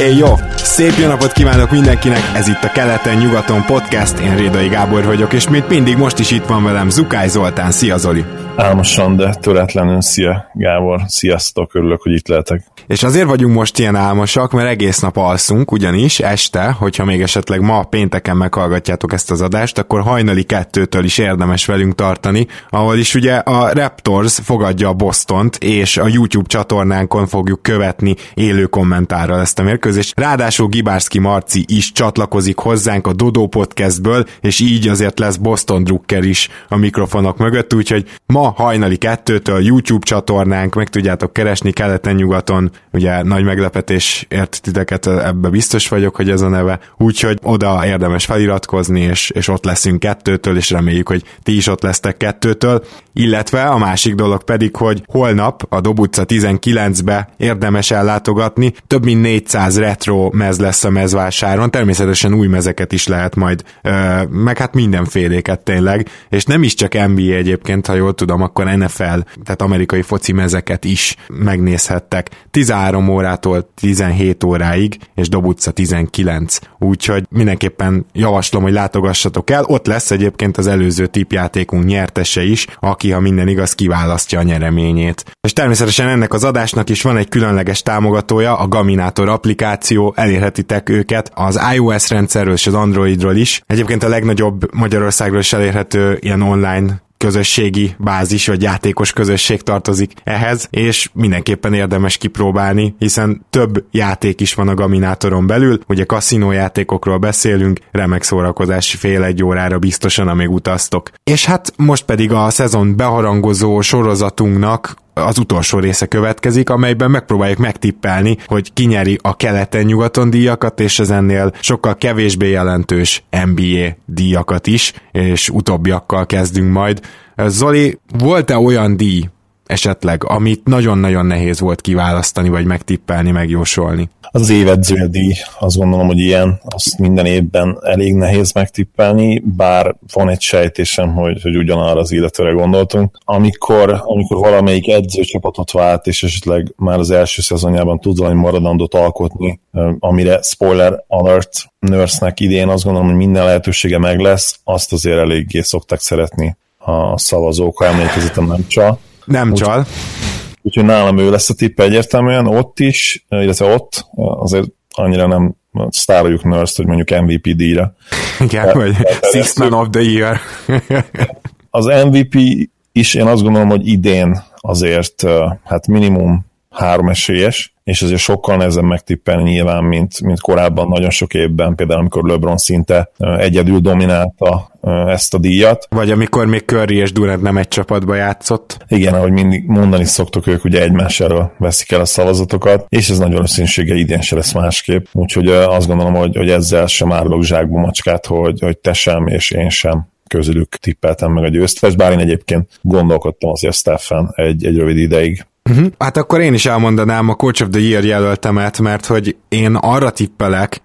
Hey jó! Szép jó napot kívánok mindenkinek, ez itt a Keleten-nyugaton podcast, én Rédai Gábor vagyok, és mint mindig most is itt van velem Zukály Zoltán. Szia Zoli! Álmosan, de töretlenül szia Gábor, sziasztok, örülök, hogy itt lehetek. És azért vagyunk most ilyen álmosak, mert egész nap alszunk, ugyanis este, hogyha még esetleg ma pénteken meghallgatjátok ezt az adást, akkor hajnali kettőtől is érdemes velünk tartani, ahol is ugye a Raptors fogadja a Bostont, és a YouTube csatornánkon fogjuk követni élő kommentárral ezt a mérkőzést. Ráadásul Gibárszki Marci is csatlakozik hozzánk a Dodo podcastből, és így azért lesz Boston Drucker is a mikrofonok mögött, úgyhogy ma hajnali kettőtől YouTube csatornánk, meg tudjátok keresni keleten-nyugaton, ugye nagy meglepetés ért titeket, ebbe biztos vagyok, hogy ez a neve, úgyhogy oda érdemes feliratkozni, és, és ott leszünk kettőtől, és reméljük, hogy ti is ott lesztek kettőtől, illetve a másik dolog pedig, hogy holnap a Dobutca 19-be érdemes ellátogatni, több mint 400 retro mez lesz a mezvásáron, természetesen új mezeket is lehet majd, meg hát mindenféléket tényleg, és nem is csak NBA egyébként, ha jól tudom, akkor NFL, tehát amerikai foci mezeket is megnézhettek. 13 órától 17 óráig, és Dobutca 19. Úgyhogy mindenképpen javaslom, hogy látogassatok el. Ott lesz egyébként az előző tipjátékunk nyertese is, aki, ha minden igaz, kiválasztja a nyereményét. És természetesen ennek az adásnak is van egy különleges támogatója, a Gaminator applikáció, elérhetitek őket az iOS rendszerről és az Androidról is. Egyébként a legnagyobb Magyarországról is elérhető ilyen online közösségi bázis vagy játékos közösség tartozik ehhez, és mindenképpen érdemes kipróbálni, hiszen több játék is van a Gaminátoron belül, ugye kaszinó játékokról beszélünk, remek szórakozási fél egy órára biztosan, amíg utaztok. És hát most pedig a szezon beharangozó sorozatunknak az utolsó része következik, amelyben megpróbáljuk megtippelni, hogy kinyeri a keleten-nyugaton díjakat, és az ennél sokkal kevésbé jelentős NBA díjakat is, és utóbbiakkal kezdünk majd. Zoli, volt-e olyan díj, esetleg, amit nagyon-nagyon nehéz volt kiválasztani, vagy megtippelni, megjósolni? Az, az évedző díj, azt gondolom, hogy ilyen, azt minden évben elég nehéz megtippelni, bár van egy sejtésem, hogy, hogy ugyanarra az illetőre gondoltunk. Amikor, amikor valamelyik edzőcsapatot vált, és esetleg már az első szezonjában tud valami maradandót alkotni, amire spoiler alert nurse idén azt gondolom, hogy minden lehetősége meg lesz, azt azért eléggé szokták szeretni a szavazók, ha emlékezetem nem csal. Nem Úgy, csal. Úgyhogy nálam ő lesz a tipp egyértelműen, ott is, illetve ott azért annyira nem sztároljuk nurse hogy mondjuk MVP díjra. Igen, vagy Six Man of the Year. az MVP is én azt gondolom, hogy idén azért hát minimum három esélyes, és azért sokkal nehezebb megtippelni nyilván, mint, mint korábban nagyon sok évben, például amikor LeBron szinte egyedül dominálta ezt a díjat. Vagy amikor még Curry és Durant nem egy csapatba játszott. Igen, ahogy mindig mondani szoktuk, ők ugye egymására veszik el a szavazatokat, és ez nagyon összínsége idén se lesz másképp. Úgyhogy azt gondolom, hogy, hogy ezzel sem árulok zsákba macskát, hogy, hogy te sem és én sem közülük tippeltem meg a győztest, bár én egyébként gondolkodtam azért Stefan egy, egy rövid ideig, Uh-huh. Hát akkor én is elmondanám a Coach of the Year jelöltemet, mert hogy én arra tippelek,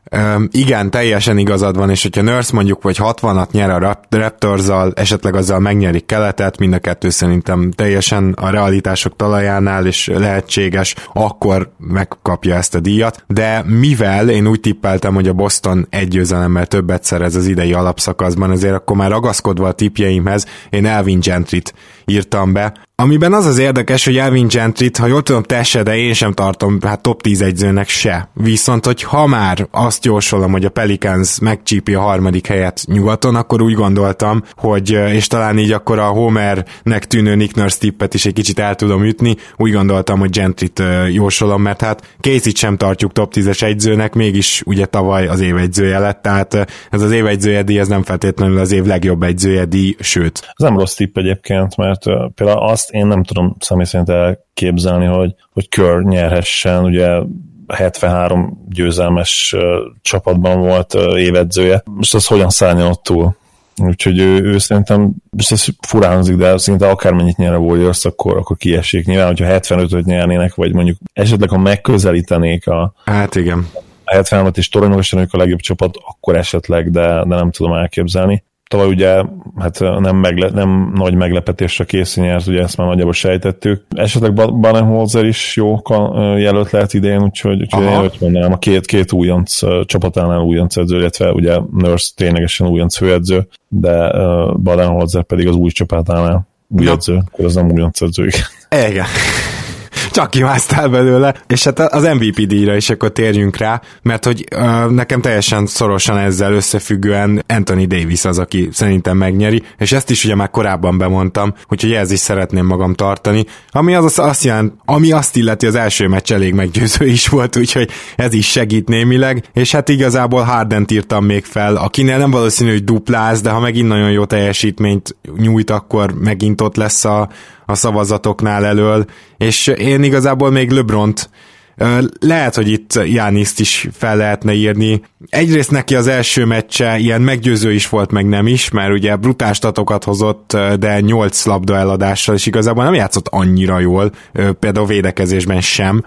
igen, teljesen igazad van, és hogyha Nurse mondjuk vagy 60-at nyer a raptors esetleg azzal megnyerik keletet, mind a kettő szerintem teljesen a realitások talajánál és lehetséges, akkor megkapja ezt a díjat, de mivel én úgy tippeltem, hogy a Boston egy győzelemmel többet szerez az idei alapszakaszban, azért akkor már ragaszkodva a tipjeimhez, én Elvin Gentryt írtam be, Amiben az az érdekes, hogy Elvin Gentryt, ha jól tudom, te de én sem tartom hát top 10 egyzőnek se. Viszont, hogy ha már azt jósolom, hogy a Pelicans megcsípi a harmadik helyet nyugaton, akkor úgy gondoltam, hogy, és talán így akkor a Homernek tűnő Nick Nurse tippet is egy kicsit el tudom ütni, úgy gondoltam, hogy Gentryt jósolom, mert hát Casey-t sem tartjuk top 10-es egyzőnek, mégis ugye tavaly az év egyzője lett, tehát ez az év egyzője díj, ez nem feltétlenül az év legjobb egyzője díj, sőt. Ez nem rossz tipp egyébként, mert például azt azt én nem tudom személy szerint elképzelni, hogy, hogy kör nyerhessen, ugye 73 győzelmes csapatban volt évedzője. Most az hogyan szálljon ott túl? Úgyhogy ő, ő szerintem, ez furán hangzik, de szinte akármennyit nyer a Warriors, akkor, akkor kiesik. Nyilván, hogyha 75-öt nyernének, vagy mondjuk esetleg, ha megközelítenék a, hát igen. a 76 és Toronto a legjobb csapat, akkor esetleg, de, de nem tudom elképzelni. Tavaly ugye hát nem, megle- nem nagy meglepetésre készülni, nyert, ugye ezt már nagyjából sejtettük. Esetleg Banenholzer is jó jelölt lehet idén, úgyhogy, úgyhogy én őt mondanám a két, két újonc csapatánál újonc edző, illetve ugye Nurse ténylegesen újonc főedző, de Badenholzer pedig az új csapatánál új edző, akkor az nem újonc edző. Igen csak kimásztál belőle, és hát az MVP díjra is akkor térjünk rá, mert hogy uh, nekem teljesen szorosan ezzel összefüggően Anthony Davis az, aki szerintem megnyeri, és ezt is ugye már korábban bemondtam, hogy ez is szeretném magam tartani, ami az azt jelent, ami azt illeti az első meccs elég meggyőző is volt, úgyhogy ez is segít némileg, és hát igazából Harden írtam még fel, akinél nem valószínű, hogy dupláz, de ha megint nagyon jó teljesítményt nyújt, akkor megint ott lesz a, a szavazatoknál elől, és én igazából még Lebront lehet, hogy itt Jániszt is fel lehetne írni. Egyrészt neki az első meccse ilyen meggyőző is volt, meg nem is, mert ugye brutál statokat hozott, de 8 labda eladással, és igazából nem játszott annyira jól, például védekezésben sem.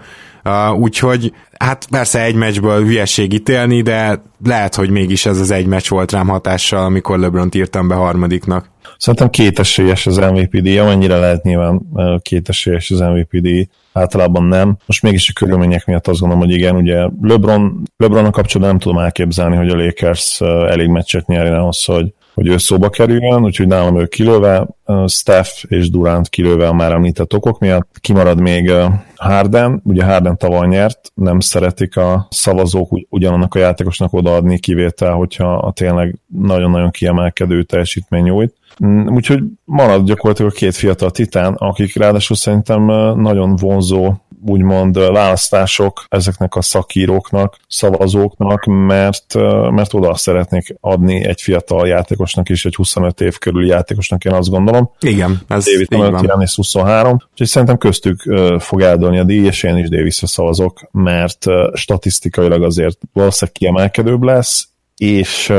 úgyhogy hát persze egy meccsből hülyeség ítélni, de lehet, hogy mégis ez az egy meccs volt rám hatással, amikor LeBron írtam be harmadiknak. Szerintem kétesélyes az MVP díj, amennyire lehet nyilván kétesélyes az MVP díj, általában nem. Most mégis a körülmények miatt azt gondolom, hogy igen, ugye LeBron, LeBron kapcsolatban nem tudom elképzelni, hogy a Lakers elég meccset nyerjen ahhoz, hogy, hogy ő szóba kerüljön, úgyhogy nálam ő kilőve, Steph és Durant kilőve a már említett okok miatt. Kimarad még Harden, ugye Harden tavaly nyert, nem szeretik a szavazók ugyanannak a játékosnak odaadni kivétel, hogyha tényleg nagyon-nagyon kiemelkedő teljesítmény nyújt. Mm, úgyhogy marad gyakorlatilag a két fiatal titán, akik ráadásul szerintem nagyon vonzó úgymond választások ezeknek a szakíróknak, szavazóknak, mert, mert oda szeretnék adni egy fiatal játékosnak is, egy 25 év körüli játékosnak, én azt gondolom. Igen, ez David így van. 23, úgyhogy szerintem köztük fog eldőlni a díj, és én is Davisra szavazok, mert statisztikailag azért valószínűleg kiemelkedőbb lesz, és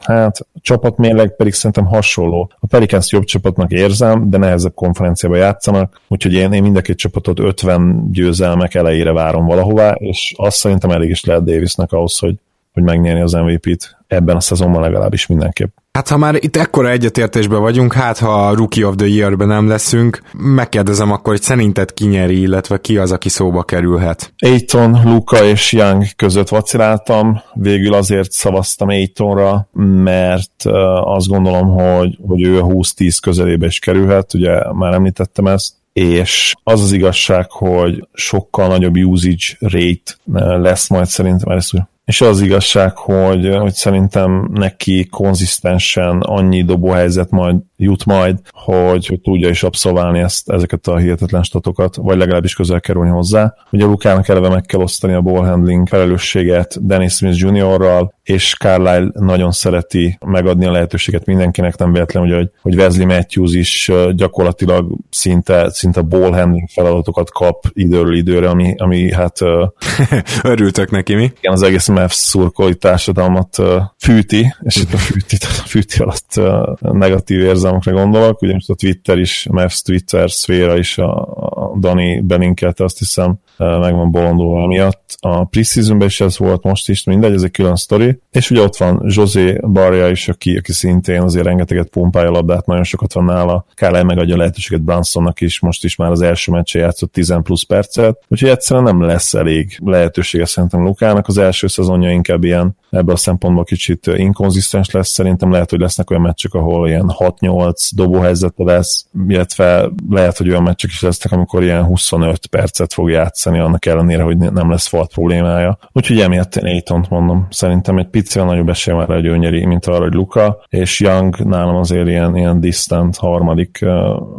Hát csapatmérleg pedig szerintem hasonló. A Pelicans jobb csapatnak érzem, de nehezebb konferenciába játszanak, úgyhogy én, én mind a két csapatot 50 győzelmek elejére várom valahová, és azt szerintem elég is lehet Davisnak ahhoz, hogy, hogy megnyerni az MVP-t ebben a szezonban legalábbis mindenképp. Hát ha már itt ekkora egyetértésben vagyunk, hát ha a Rookie of the Year-ben nem leszünk, megkérdezem akkor, hogy szerinted ki nyeri, illetve ki az, aki szóba kerülhet? Aiton, Luka és Young között vaciláltam, végül azért szavaztam Aitonra, mert azt gondolom, hogy, hogy ő a 20-10 közelébe is kerülhet, ugye már említettem ezt, és az az igazság, hogy sokkal nagyobb usage rate lesz majd szerintem, ezt és az igazság, hogy, hogy szerintem neki konzisztensen annyi dobóhelyzet majd jut majd, hogy, hogy tudja is abszolválni ezt, ezeket a hihetetlen statokat, vagy legalábbis közel kerülni hozzá. Ugye Lukának eleve meg kell osztani a ball handling felelősséget Dennis Smith Jr.-ral, és Carlisle nagyon szereti megadni a lehetőséget mindenkinek, nem véletlen, hogy, hogy Wesley Matthews is gyakorlatilag szinte, szinte ball handling feladatokat kap időről időre, ami, ami hát... Örültök neki, mi? Igen, az egész Mavs szurkolói társadalmat fűti, és itt a fűti, a fűti alatt negatív érzelmekre gondolok, ugyanis a Twitter is, a Twitter szféra is a Dani belinkelte, azt hiszem, meg van bolondulva miatt. A preseasonben is ez volt most is, mindegy, ez egy külön sztori. És ugye ott van José Barja is, aki, aki szintén azért rengeteget pumpálja labdát, nagyon sokat van nála. Kyle megadja lehetőséget Bransonnak is, most is már az első meccse játszott 10 plusz percet, úgyhogy egyszerűen nem lesz elég lehetősége szerintem Lukának. Az első szezonja inkább ilyen ebből a szempontból kicsit inkonzisztens lesz, szerintem lehet, hogy lesznek olyan meccsek, ahol ilyen 6-8 dobóhelyzete lesz, illetve lehet, hogy olyan meccsek is lesznek, amikor ilyen 25 percet fog játszani, annak ellenére, hogy nem lesz falt problémája. Úgyhogy emiatt én Aiton mondom. Szerintem egy picivel nagyobb esély már egy nyeri, mint arra, hogy Luka, és Young nálam azért ilyen, ilyen distant harmadik.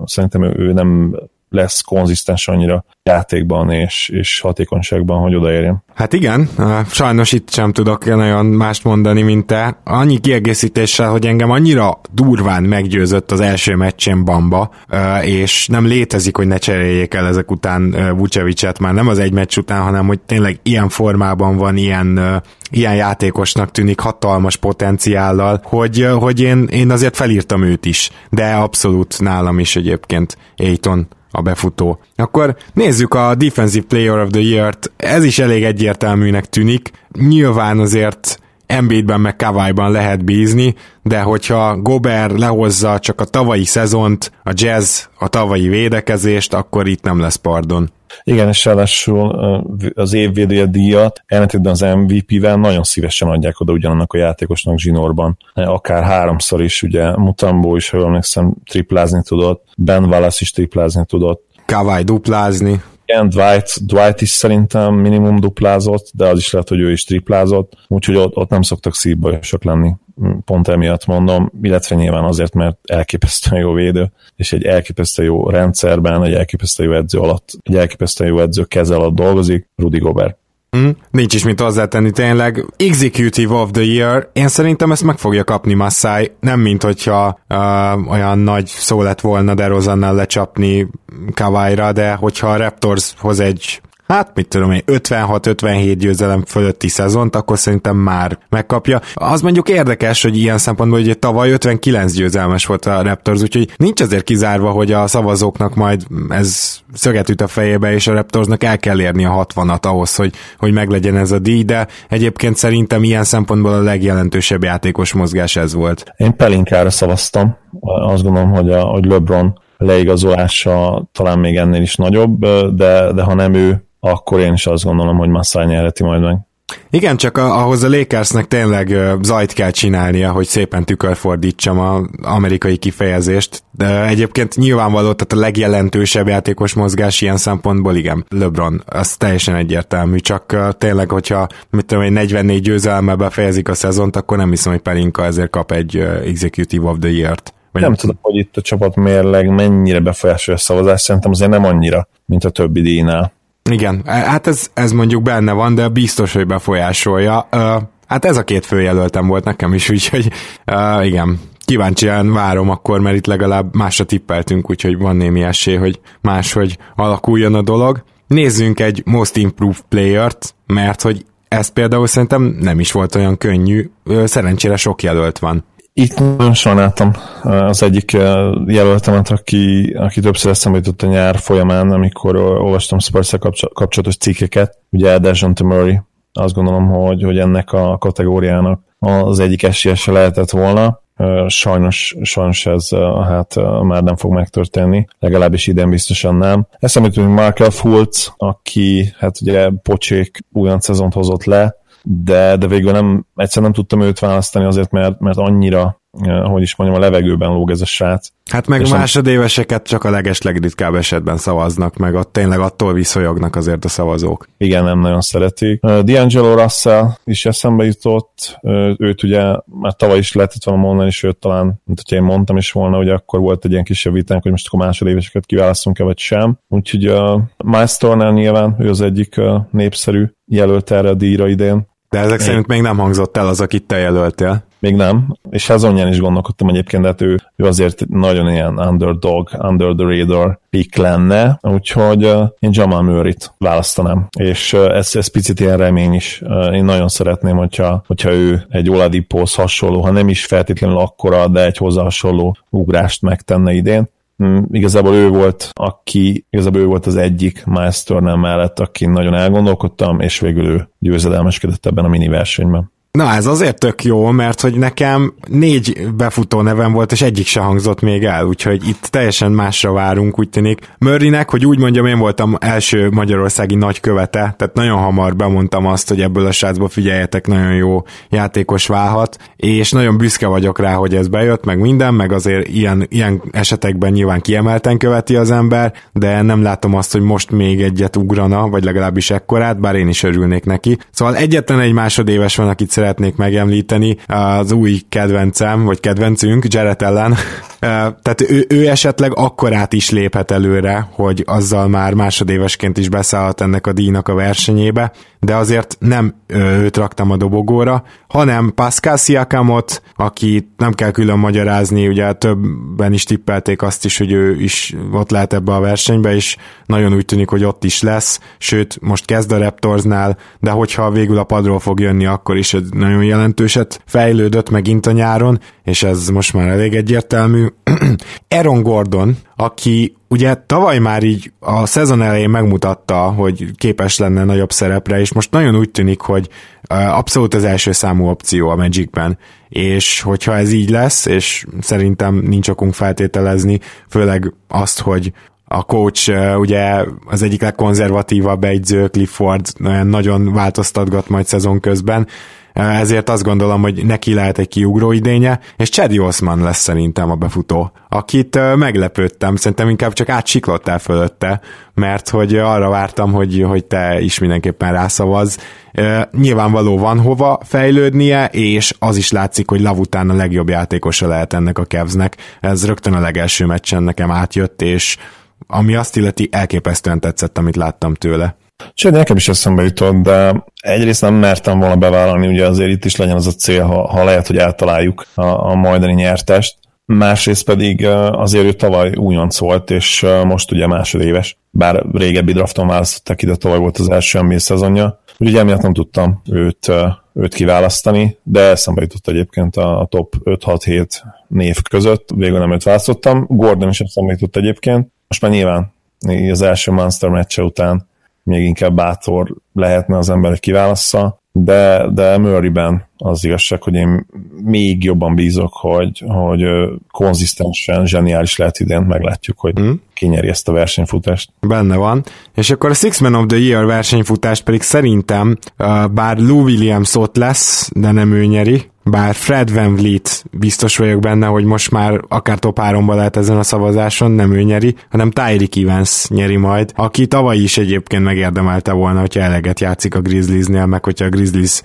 Szerintem ő, ő nem lesz konzisztens annyira játékban és, és hatékonyságban, hogy odaérjen. Hát igen, sajnos itt sem tudok nagyon mást mondani, mint te. Annyi kiegészítéssel, hogy engem annyira durván meggyőzött az első meccsen Bamba, és nem létezik, hogy ne cseréljék el ezek után Vucevicet már nem az egy meccs után, hanem hogy tényleg ilyen formában van, ilyen, ilyen játékosnak tűnik, hatalmas potenciállal, hogy, hogy én, én azért felírtam őt is, de abszolút nálam is egyébként Aiton a befutó. Akkor nézzük a Defensive Player of the Year-t. Ez is elég egyértelműnek tűnik. Nyilván azért Embiidben meg Kawai-ban lehet bízni, de hogyha Gober lehozza csak a tavalyi szezont, a jazz a tavalyi védekezést, akkor itt nem lesz pardon. Igen, és ráadásul az évvédője díjat ellentétben az MVP-vel nagyon szívesen adják oda ugyanannak a játékosnak zsinórban. Akár háromszor is, ugye Mutambo is, ha emlékszem, triplázni tudott, Ben Wallace is triplázni tudott. Kawai duplázni. Igen, Dwight, Dwight is szerintem minimum duplázott, de az is lehet, hogy ő is triplázott, úgyhogy ott, ott nem szoktak szívbajosok lenni. Pont emiatt mondom, illetve nyilván azért, mert elképesztően jó védő, és egy elképesztően jó rendszerben, egy elképesztően jó edző alatt, egy elképesztően jó edző keze alatt dolgozik, Rudy Gobert. Mm, nincs is mit hozzátenni tényleg. Executive of the Year, én szerintem ezt meg fogja kapni Massai, nem mint hogyha uh, olyan nagy szó lett volna DeRozannal lecsapni Kawai-ra, de hogyha a Raptors hoz egy hát mit tudom én, 56-57 győzelem fölötti szezont, akkor szerintem már megkapja. Az mondjuk érdekes, hogy ilyen szempontból, hogy tavaly 59 győzelmes volt a Raptors, úgyhogy nincs azért kizárva, hogy a szavazóknak majd ez szöget üt a fejébe, és a Raptorsnak el kell érni a 60-at ahhoz, hogy, hogy meglegyen ez a díj, de egyébként szerintem ilyen szempontból a legjelentősebb játékos mozgás ez volt. Én Pelinkára szavaztam. Azt gondolom, hogy, a, hogy LeBron leigazolása talán még ennél is nagyobb, de, de ha nem ő, akkor én is azt gondolom, hogy Massai nyerheti majd meg. Igen, csak ahhoz a Lakersnek tényleg zajt kell csinálnia, hogy szépen tükörfordítsam az amerikai kifejezést, de egyébként nyilvánvaló, tehát a legjelentősebb játékos mozgás ilyen szempontból igen, LeBron, az teljesen egyértelmű, csak tényleg, hogyha mit tudom, egy 44 győzelemmel befejezik a szezont, akkor nem hiszem, hogy Pelinka ezért kap egy Executive of the Year-t. Vagy nem tudom, hogy itt a csapat mérleg mennyire befolyásolja a szavazást, szerintem azért nem annyira, mint a többi díjnál. Igen, hát ez, ez mondjuk benne van, de biztos, hogy befolyásolja. Hát ez a két főjelöltem volt nekem is, úgyhogy igen, kíváncsian várom akkor, mert itt legalább másra tippeltünk, úgyhogy van némi esély, hogy máshogy alakuljon a dolog. Nézzünk egy Most Improved Player-t, mert hogy ez például szerintem nem is volt olyan könnyű, szerencsére sok jelölt van. Itt nagyon sajnáltam az egyik jelöltemet, aki, aki többször eszembe jutott a nyár folyamán, amikor olvastam spurs kapcsolatos cikkeket, ugye Dejan Murray, azt gondolom, hogy, hogy ennek a kategóriának az egyik esélyese lehetett volna. Sajnos, sajnos ez hát már nem fog megtörténni, legalábbis idén biztosan nem. Eszembe Markel Fultz, aki hát ugye pocsék újonc szezont hozott le, de, de végül nem, egyszer nem tudtam őt választani azért, mert, mert annyira hogy is mondjam, a levegőben lóg ez a srác. Hát meg másodéveseket csak a leges legritkább esetben szavaznak, meg ott tényleg attól viszonyognak azért a szavazók. Igen, nem nagyon szeretik. D'Angelo Russell is eszembe jutott, őt ugye már tavaly is lehetett volna mondani, sőt talán, mint hogyha én mondtam is volna, hogy akkor volt egy ilyen kisebb vitánk, hogy most akkor másodéveseket kiválasztunk-e vagy sem. Úgyhogy uh, Miles Turner nyilván, ő az egyik népszerű jelölt erre a díjra idén. De ezek szerint még nem hangzott el az, akit te jelöltél. Még nem, és Hezonján is gondolkodtam egyébként, de hát ő, ő azért nagyon ilyen underdog, under the radar pick lenne, úgyhogy én Jamal Murray-t választanám, és ez, ez picit ilyen remény is. Én nagyon szeretném, hogyha, hogyha ő egy Oladipóhoz hasonló, ha nem is feltétlenül akkora, de egy hozzá hasonló ugrást megtenne idén. Mm, igazából ő volt, aki, igazából ő volt az egyik Miles mellett, aki nagyon elgondolkodtam, és végül ő győzedelmeskedett ebben a mini versenyben. Na ez azért tök jó, mert hogy nekem négy befutó nevem volt, és egyik se hangzott még el, úgyhogy itt teljesen másra várunk, úgy tűnik. Murraynek, hogy úgy mondjam, én voltam első magyarországi nagykövete, tehát nagyon hamar bemondtam azt, hogy ebből a srácból figyeljetek, nagyon jó játékos válhat, és nagyon büszke vagyok rá, hogy ez bejött, meg minden, meg azért ilyen, ilyen esetekben nyilván kiemelten követi az ember, de nem látom azt, hogy most még egyet ugrana, vagy legalábbis ekkorát, bár én is örülnék neki. Szóval egyetlen egy másodéves van, akit szeretnék megemlíteni, az új kedvencem, vagy kedvencünk, Jared ellen. Tehát ő, ő esetleg akkorát is léphet előre, hogy azzal már másodévesként is beszállhat ennek a díjnak a versenyébe, de azért nem őt raktam a dobogóra, hanem Pascal Siakamot, aki nem kell külön magyarázni, ugye többen is tippelték azt is, hogy ő is ott lehet ebbe a versenybe, és nagyon úgy tűnik, hogy ott is lesz, sőt, most kezd a Raptorsnál, de hogyha végül a padról fog jönni, akkor is egy nagyon jelentőset fejlődött megint a nyáron, és ez most már elég egyértelmű. Aaron Gordon, aki ugye tavaly már így a szezon elején megmutatta, hogy képes lenne nagyobb szerepre, és most nagyon úgy tűnik, hogy abszolút az első számú opció a Magicben, és hogyha ez így lesz, és szerintem nincs okunk feltételezni, főleg azt, hogy a coach ugye az egyik legkonzervatívabb egyző, Clifford nagyon változtatgat majd szezon közben, ezért azt gondolom, hogy neki lehet egy kiugró idénye, és Chad Osman lesz szerintem a befutó, akit meglepődtem, szerintem inkább csak átsiklott fölötte, mert hogy arra vártam, hogy, hogy te is mindenképpen rászavaz. Nyilvánvaló van hova fejlődnie, és az is látszik, hogy Lav után a legjobb játékosa lehet ennek a Kevznek. Ez rögtön a legelső meccsen nekem átjött, és ami azt illeti, elképesztően tetszett, amit láttam tőle. Sőt, nekem is eszembe jutott, de egyrészt nem mertem volna bevállalni, ugye azért itt is legyen az a cél, ha, ha lehet, hogy eltaláljuk a, a majdani nyertest. Másrészt pedig azért ő tavaly újonc volt, és most ugye másodéves, bár régebbi drafton választották ide, tavaly volt az első NBA szezonja. Ugye emiatt nem tudtam őt, őt kiválasztani, de eszembe jutott egyébként a top 5-6-7 név között, végül nem őt választottam. Gordon is eszembe jutott egyébként. Most már nyilván az első Monster meccse után még inkább bátor lehetne az ember, hogy kiválassza, de, de Murrayben az igazság, hogy én még jobban bízok, hogy, hogy konzisztensen, zseniális lehet idén, meglátjuk, hogy mm. kinyeri ezt a versenyfutást. Benne van. És akkor a Six Man of the Year versenyfutást pedig szerintem, bár Lou Williams ott lesz, de nem ő nyeri, bár Fred Van Vliet biztos vagyok benne, hogy most már akár top 3 lehet ezen a szavazáson, nem ő nyeri, hanem Tyreek Evans nyeri majd, aki tavaly is egyébként megérdemelte volna, hogyha eleget játszik a Grizzliesnél, meg hogyha a Grizzlies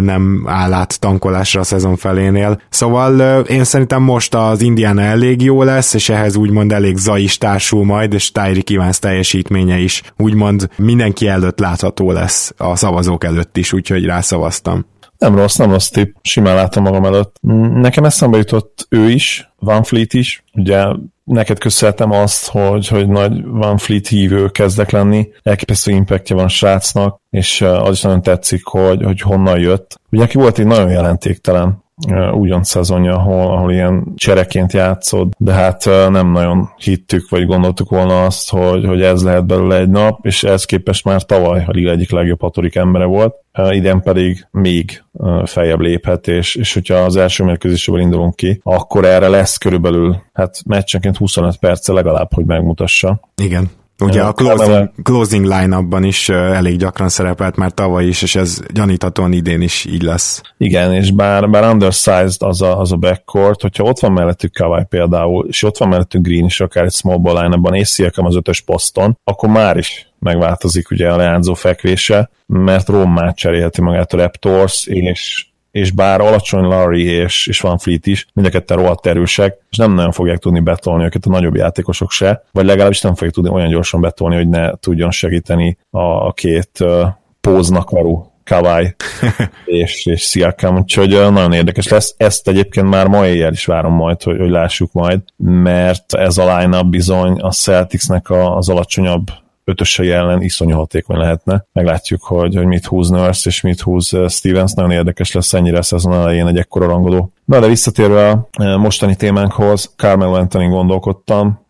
nem áll át tankolásra a szezon felénél. Szóval én szerintem most az Indiana elég jó lesz, és ehhez úgymond elég zaj is társul majd, és Tyreek Evans teljesítménye is úgymond mindenki előtt látható lesz a szavazók előtt is, úgyhogy rászavaztam. Nem rossz, nem rossz tipp, simán látom magam előtt. Nekem eszembe jutott ő is, Van Fleet is, ugye neked köszönhetem azt, hogy, hogy nagy Van Fleet hívő kezdek lenni, elképesztő impactja van a srácnak, és az is nagyon tetszik, hogy, hogy honnan jött. Ugye neki volt egy nagyon jelentéktelen újonc szezonja, ahol, ahol ilyen csereként játszod, de hát nem nagyon hittük, vagy gondoltuk volna azt, hogy, hogy ez lehet belőle egy nap, és ez képest már tavaly a liga egyik legjobb hatodik embere volt, idén pedig még feljebb léphet, és, és hogyha az első mérkőzésből indulunk ki, akkor erre lesz körülbelül, hát meccsenként 25 perce legalább, hogy megmutassa. Igen. Ugye a closing, closing line-upban is elég gyakran szerepelt már tavaly is, és ez gyaníthatóan idén is így lesz. Igen, és bár, bár undersized az a, az a backcourt, hogyha ott van mellettük Kawai például, és ott van mellettük Green is, akár egy small ball line-upban, és Siakam az ötös poszton, akkor már is megváltozik ugye a leányzó fekvése, mert Rommát cserélheti magát a Raptors, és és bár alacsony Larry és, és Van Fleet is, mind a ketten rohadt erősek, és nem nagyon fogják tudni betolni őket a nagyobb játékosok se, vagy legalábbis nem fogják tudni olyan gyorsan betolni, hogy ne tudjon segíteni a két uh, póznak való Kawai és, és Siakam, úgyhogy nagyon érdekes lesz. Ezt egyébként már ma éjjel is várom majd, hogy, hogy lássuk majd, mert ez a line bizony a Celticsnek az alacsonyabb ötösei ellen iszonyú hatékony lehetne. Meglátjuk, hogy, hogy mit húz Nurse és mit húz eh, Stevens. Nagyon érdekes lesz ennyire a szezon elején egy ekkora rangodó. Na de visszatérve a eh, mostani témánkhoz, Carmelo Anthony gondolkodtam,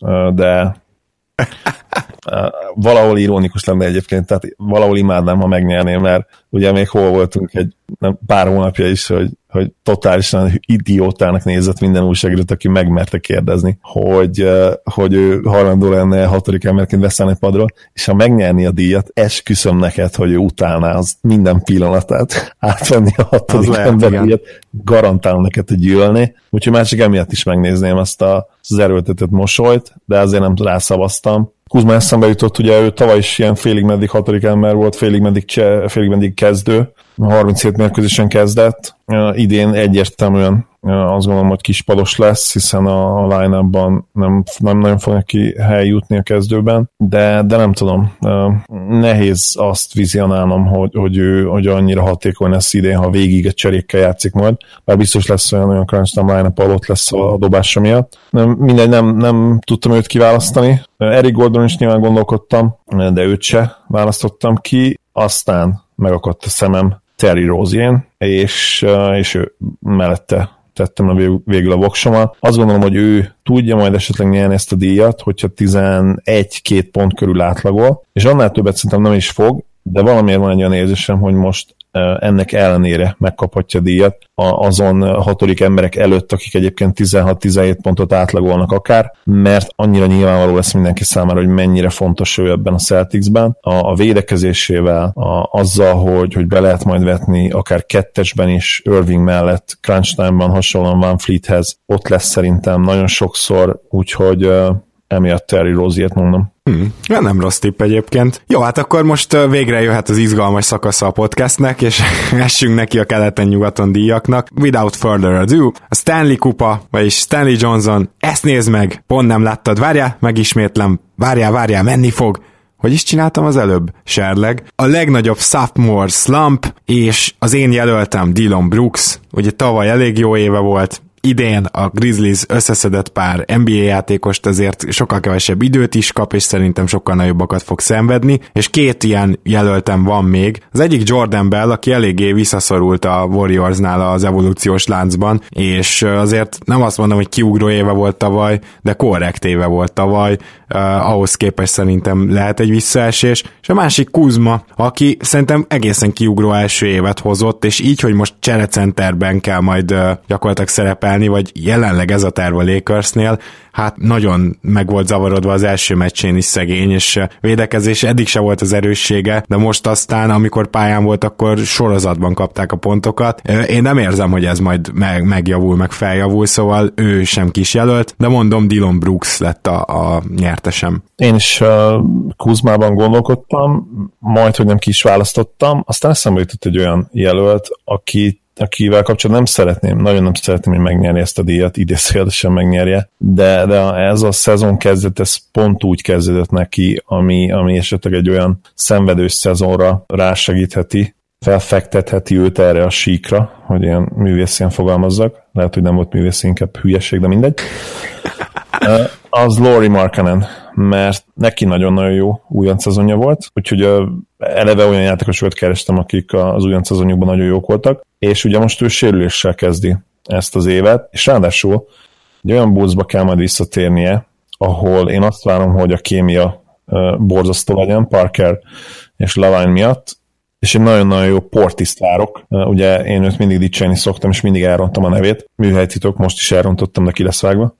eh, de valahol ironikus lenne egyébként, tehát valahol imádnám, ha megnyerném, mert ugye még hol voltunk egy nem, pár hónapja is, hogy, hogy totálisan idiótának nézett minden újságírót, aki megmerte kérdezni, hogy, hogy ő hajlandó lenne hatodik emberként beszállni padról, és ha megnyerni a díjat, esküszöm neked, hogy ő utálná az minden pillanatát átvenni a hatodik ember díjat, garantálom neked, hogy gyűlni, úgyhogy már csak emiatt is megnézném azt a, az erőltetett mosolyt, de azért nem rászavaztam, Kuzma eszembe jutott, ugye ő tavaly is ilyen félig meddig hatodik ember volt, félig meddig, cse, félig meddig kezdő, 37 mérkőzésen kezdett, idén egyértelműen azt gondolom, hogy kispados lesz, hiszen a, line nem, nem nagyon fog neki hely jutni a kezdőben, de, de nem tudom, nehéz azt vizionálnom, hogy, hogy ő hogy annyira hatékony lesz idén, ha végig egy cserékkel játszik majd, bár biztos lesz olyan olyan crunch time line ott lesz a dobása miatt. Nem, mindegy, nem, nem tudtam őt kiválasztani. Eric Gordon is nyilván gondolkodtam, de őt se választottam ki, aztán megakadt a szemem Terry Rozier, és, és ő mellette tettem a végül a voksomat. Azt gondolom, hogy ő tudja majd esetleg nyerni ezt a díjat, hogyha 11-2 pont körül átlagol, és annál többet szerintem nem is fog, de valamiért van egy olyan érzésem, hogy most ennek ellenére megkaphatja díjat azon hatodik emberek előtt, akik egyébként 16-17 pontot átlagolnak akár, mert annyira nyilvánvaló lesz mindenki számára, hogy mennyire fontos ő ebben a Celticsben. A, a védekezésével, a, azzal, hogy, hogy be lehet majd vetni akár kettesben is Irving mellett, crunch time-ban hasonlóan Van Fleethez, ott lesz szerintem nagyon sokszor, úgyhogy emiatt Terry Rozier mondom. Hmm, ja, nem rossz tipp egyébként. Jó, hát akkor most végre jöhet az izgalmas szakasza a podcastnek, és essünk neki a keleten-nyugaton díjaknak. Without further ado, a Stanley Kupa, vagyis Stanley Johnson, ezt nézd meg, pont nem láttad, várjál, megismétlem, várjál, várjál, menni fog. Hogy is csináltam az előbb? Serleg. A legnagyobb sophomore slump, és az én jelöltem Dylan Brooks, ugye tavaly elég jó éve volt, idén a Grizzlies összeszedett pár NBA játékost, azért sokkal kevesebb időt is kap, és szerintem sokkal nagyobbakat fog szenvedni, és két ilyen jelöltem van még. Az egyik Jordan Bell, aki eléggé visszaszorult a Warriorsnál az evolúciós láncban, és azért nem azt mondom, hogy kiugró éve volt tavaly, de korrekt éve volt tavaly, uh, ahhoz képest szerintem lehet egy visszaesés, és a másik Kuzma, aki szerintem egészen kiugró első évet hozott, és így, hogy most cserecenterben kell majd uh, gyakorlatilag szerepelni, vagy jelenleg ez a terv a Lakersnél, hát nagyon meg volt zavarodva az első meccsén is szegény, és védekezés eddig se volt az erőssége, de most aztán, amikor pályán volt, akkor sorozatban kapták a pontokat. Én nem érzem, hogy ez majd meg, megjavul, meg feljavul, szóval ő sem kis jelölt, de mondom, Dylan Brooks lett a, a nyertesem. Én is uh, Kuzmában gondolkodtam, majd, hogy nem kis választottam, aztán eszembe jutott egy olyan jelölt, aki akivel kapcsolatban nem szeretném, nagyon nem szeretném, hogy megnyerje ezt a díjat, idézőjelesen megnyerje, de, de ez a szezon kezdet, ez pont úgy kezdődött neki, ami, ami esetleg egy olyan szenvedős szezonra rásegítheti, felfektetheti őt erre a síkra, hogy ilyen művészén fogalmazzak. Lehet, hogy nem volt művész, inkább hülyeség, de mindegy. Az Lori Markanen, mert neki nagyon-nagyon jó újonc szezonja volt, úgyhogy eleve olyan játékosokat kerestem, akik az újonc szezonjukban nagyon jók voltak, és ugye most ő sérüléssel kezdi ezt az évet, és ráadásul egy olyan buszba kell majd visszatérnie, ahol én azt várom, hogy a kémia borzasztó legyen Parker és Lavine miatt, és egy nagyon-nagyon jó portiszt várok. Ugye én őt mindig dicsérni szoktam, és mindig elrontam a nevét. Műhelytitok, most is elrontottam, de ki lesz vágva.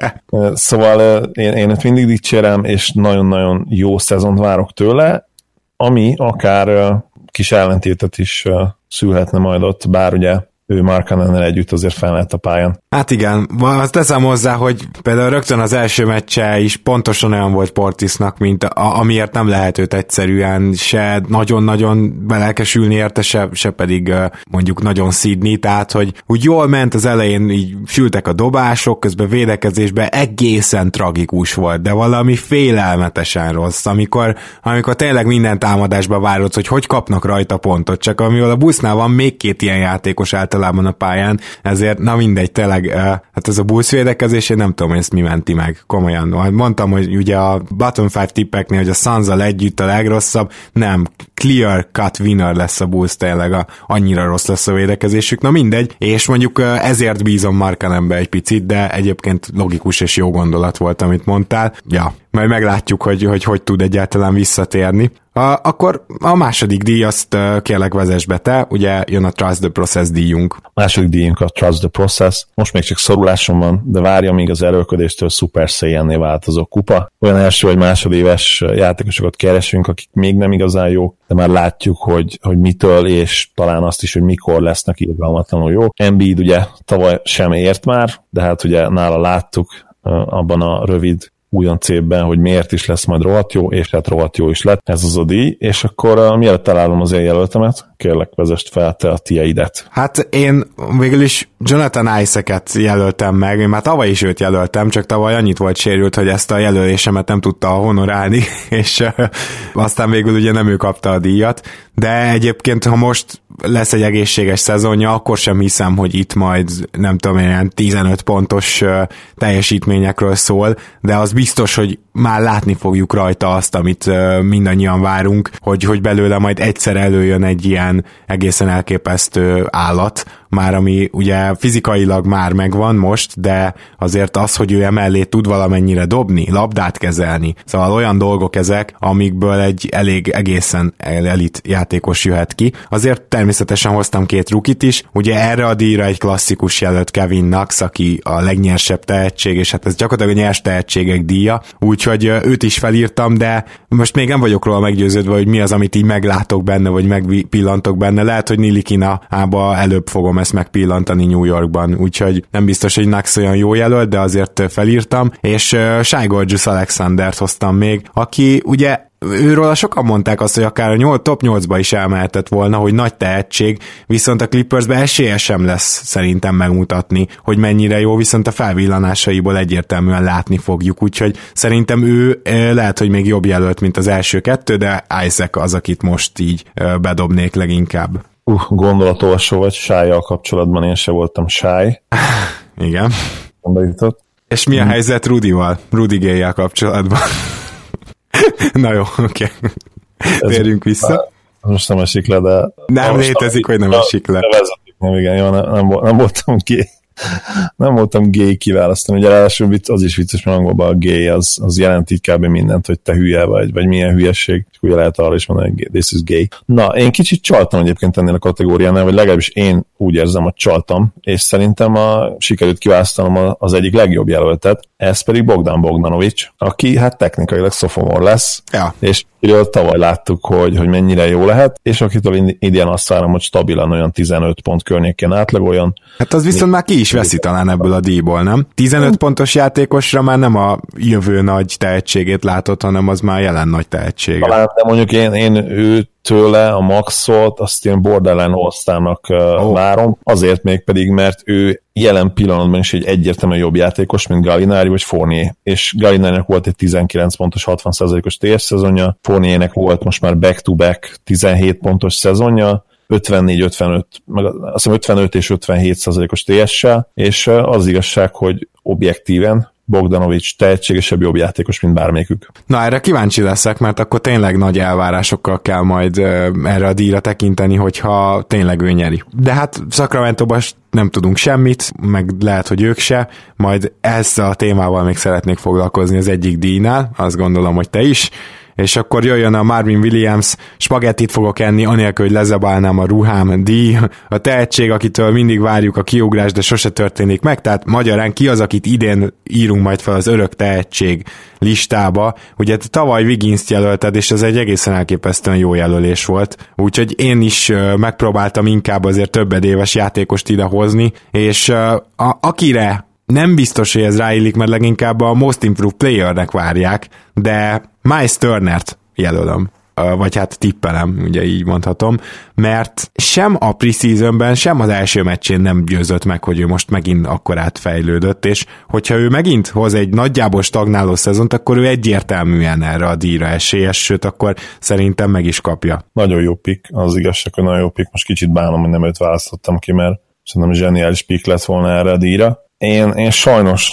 szóval én, én őt mindig dicsérem, és nagyon-nagyon jó szezont várok tőle, ami akár kis ellentétet is szülhetne majd ott, bár ugye ő Markanennel együtt azért fel lehet a pályán. Hát igen, azt teszem hozzá, hogy például rögtön az első meccse is pontosan olyan volt Portisnak, mint a, amiért nem lehet őt egyszerűen se nagyon-nagyon belelkesülni érte, se, se pedig mondjuk nagyon szídni, tehát hogy úgy jól ment az elején, így sültek a dobások, közben védekezésben egészen tragikus volt, de valami félelmetesen rossz, amikor, amikor tényleg minden támadásba várod, hogy hogy kapnak rajta pontot, csak amivel a busznál van még két ilyen játékos általában a pályán, ezért na mindegy, tényleg hát ez a Bulls védekezés, én nem tudom, hogy ezt mi menti meg, komolyan. Mondtam, hogy ugye a bottom five tippeknél, hogy a suns együtt a legrosszabb, nem, clear cut winner lesz a Bulls tényleg, a, annyira rossz lesz a védekezésük, na mindegy, és mondjuk ezért bízom Markanembe egy picit, de egyébként logikus és jó gondolat volt, amit mondtál. Ja, majd meglátjuk, hogy, hogy hogy tud egyáltalán visszatérni. A, akkor a második díj, azt kérlek vezess be te, ugye jön a Trust the Process díjunk. A második díjunk a Trust the Process. Most még csak szorulásom van, de várja, még az erőködéstől Super Saiyan-né változó kupa. Olyan első vagy másodéves játékosokat keresünk, akik még nem igazán jók, de már látjuk, hogy, hogy mitől, és talán azt is, hogy mikor lesznek irgalmatlanul jó. Embiid ugye tavaly sem ért már, de hát ugye nála láttuk abban a rövid újon cépben, hogy miért is lesz majd rohadt jó, és hát rohadt jó is lett ez az a díj, és akkor uh, mielőtt találom az én jelöltemet, kérlek vezest fel te a tieidet. Hát én végül is Jonathan Isaac-et jelöltem meg, én már tavaly is őt jelöltem, csak tavaly annyit volt sérült, hogy ezt a jelölésemet nem tudta honorálni, és uh, aztán végül ugye nem ő kapta a díjat, de egyébként, ha most lesz egy egészséges szezonja, akkor sem hiszem, hogy itt majd nem tudom, ilyen 15 pontos teljesítményekről szól, de az biztos, hogy már látni fogjuk rajta azt, amit mindannyian várunk, hogy, hogy belőle majd egyszer előjön egy ilyen egészen elképesztő állat, már ami ugye fizikailag már megvan most, de azért az, hogy ő emellé tud valamennyire dobni, labdát kezelni, szóval olyan dolgok ezek, amikből egy elég egészen elit játékos jöhet ki. Azért természetesen hoztam két rukit is, ugye erre a díjra egy klasszikus jelölt Kevin Knox, aki a legnyersebb tehetség, és hát ez gyakorlatilag a nyers tehetségek díja, úgyhogy őt is felírtam, de most még nem vagyok róla meggyőződve, hogy mi az, amit így meglátok benne, vagy megpillantok benne. Lehet, hogy Nilikina ába előbb fogom ezt megpillantani New Yorkban, úgyhogy nem biztos, hogy Nax olyan jó jelölt, de azért felírtam, és Shai Gorgeous Alexandert hoztam még, aki ugye őről sokan mondták azt, hogy akár a 8, top 8-ba is elmehetett volna, hogy nagy tehetség, viszont a Clippersbe esélye sem lesz szerintem megmutatni, hogy mennyire jó, viszont a felvillanásaiból egyértelműen látni fogjuk, úgyhogy szerintem ő lehet, hogy még jobb jelölt, mint az első kettő, de Isaac az, akit most így bedobnék leginkább. Uh, gondolatolvasó vagy sájjal kapcsolatban, én se voltam sáj. Igen. Gondolított. És mi a hmm. helyzet Rudival, Rudy gay kapcsolatban? Na jó, oké. Okay. Térjünk vissza. Most nem esik le, de... Nem létezik, hogy nem esik le. Nem, igen, jó, nem, nem, nem voltam ki nem voltam gay kiválasztani, ugye ráadásul az is vicces, mert angolban a gay az, az jelent így kb. mindent, hogy te hülye vagy, vagy milyen hülyeség, és ugye lehet arra is mondani, hogy this is gay. Na, én kicsit csaltam egyébként ennél a kategóriánál, vagy legalábbis én úgy érzem, hogy csaltam, és szerintem a, sikerült kiválasztanom az egyik legjobb jelöltet, ez pedig Bogdan Bogdanovics, aki hát technikailag szofomor lesz, ja. és akiről tavaly láttuk, hogy, hogy mennyire jó lehet, és akitől idén azt várom, hogy stabilan olyan 15 pont környékén átlagoljon. Hát az viszont már ki is veszi talán ebből a díjból, nem? 15 pontos játékosra már nem a jövő nagy tehetségét látott, hanem az már jelen nagy tehetsége. Talán, de mondjuk én, én őt tőle a maxot, azt én borderline osztának uh, oh. várom, azért még pedig, mert ő jelen pillanatban is egy egyértelműen jobb játékos, mint Gallinari vagy Fournier, és Gallinarinak volt egy 19 pontos 60%-os TS szezonja, Fourniernek volt most már back-to-back 17 pontos szezonja, 54-55, meg azt hiszem 55 és 57 százalékos TS-sel, és az igazság, hogy objektíven Bogdanovics tehetségesebb jobb játékos, mint bármelyikük. Na erre kíváncsi leszek, mert akkor tényleg nagy elvárásokkal kell majd erre a díjra tekinteni, hogyha tényleg ő nyeri. De hát sacramento nem tudunk semmit, meg lehet, hogy ők se, majd ezzel a témával még szeretnék foglalkozni az egyik díjnál, azt gondolom, hogy te is, és akkor jöjjön a Marvin Williams, spagettit fogok enni, anélkül, hogy lezabálnám a ruhám, díj, a tehetség, akitől mindig várjuk a kiugrás, de sose történik meg, tehát magyarán ki az, akit idén írunk majd fel az örök tehetség listába. Ugye tavaly Wiggins jelölted, és ez egy egészen elképesztően jó jelölés volt, úgyhogy én is megpróbáltam inkább azért több éves játékost idehozni, és a, akire nem biztos, hogy ez ráillik, mert leginkább a Most Improved Playernek várják, de Miles Turnert jelölöm vagy hát tippelem, ugye így mondhatom, mert sem a preseasonben, sem az első meccsén nem győzött meg, hogy ő most megint akkor átfejlődött, és hogyha ő megint hoz egy nagyjából stagnáló szezont, akkor ő egyértelműen erre a díjra esélyes, sőt, akkor szerintem meg is kapja. Nagyon jó pick, az igazság, hogy nagyon jó pick, most kicsit bánom, hogy nem őt választottam ki, mert szerintem zseniális pick lett volna erre a díjra. Én, én sajnos,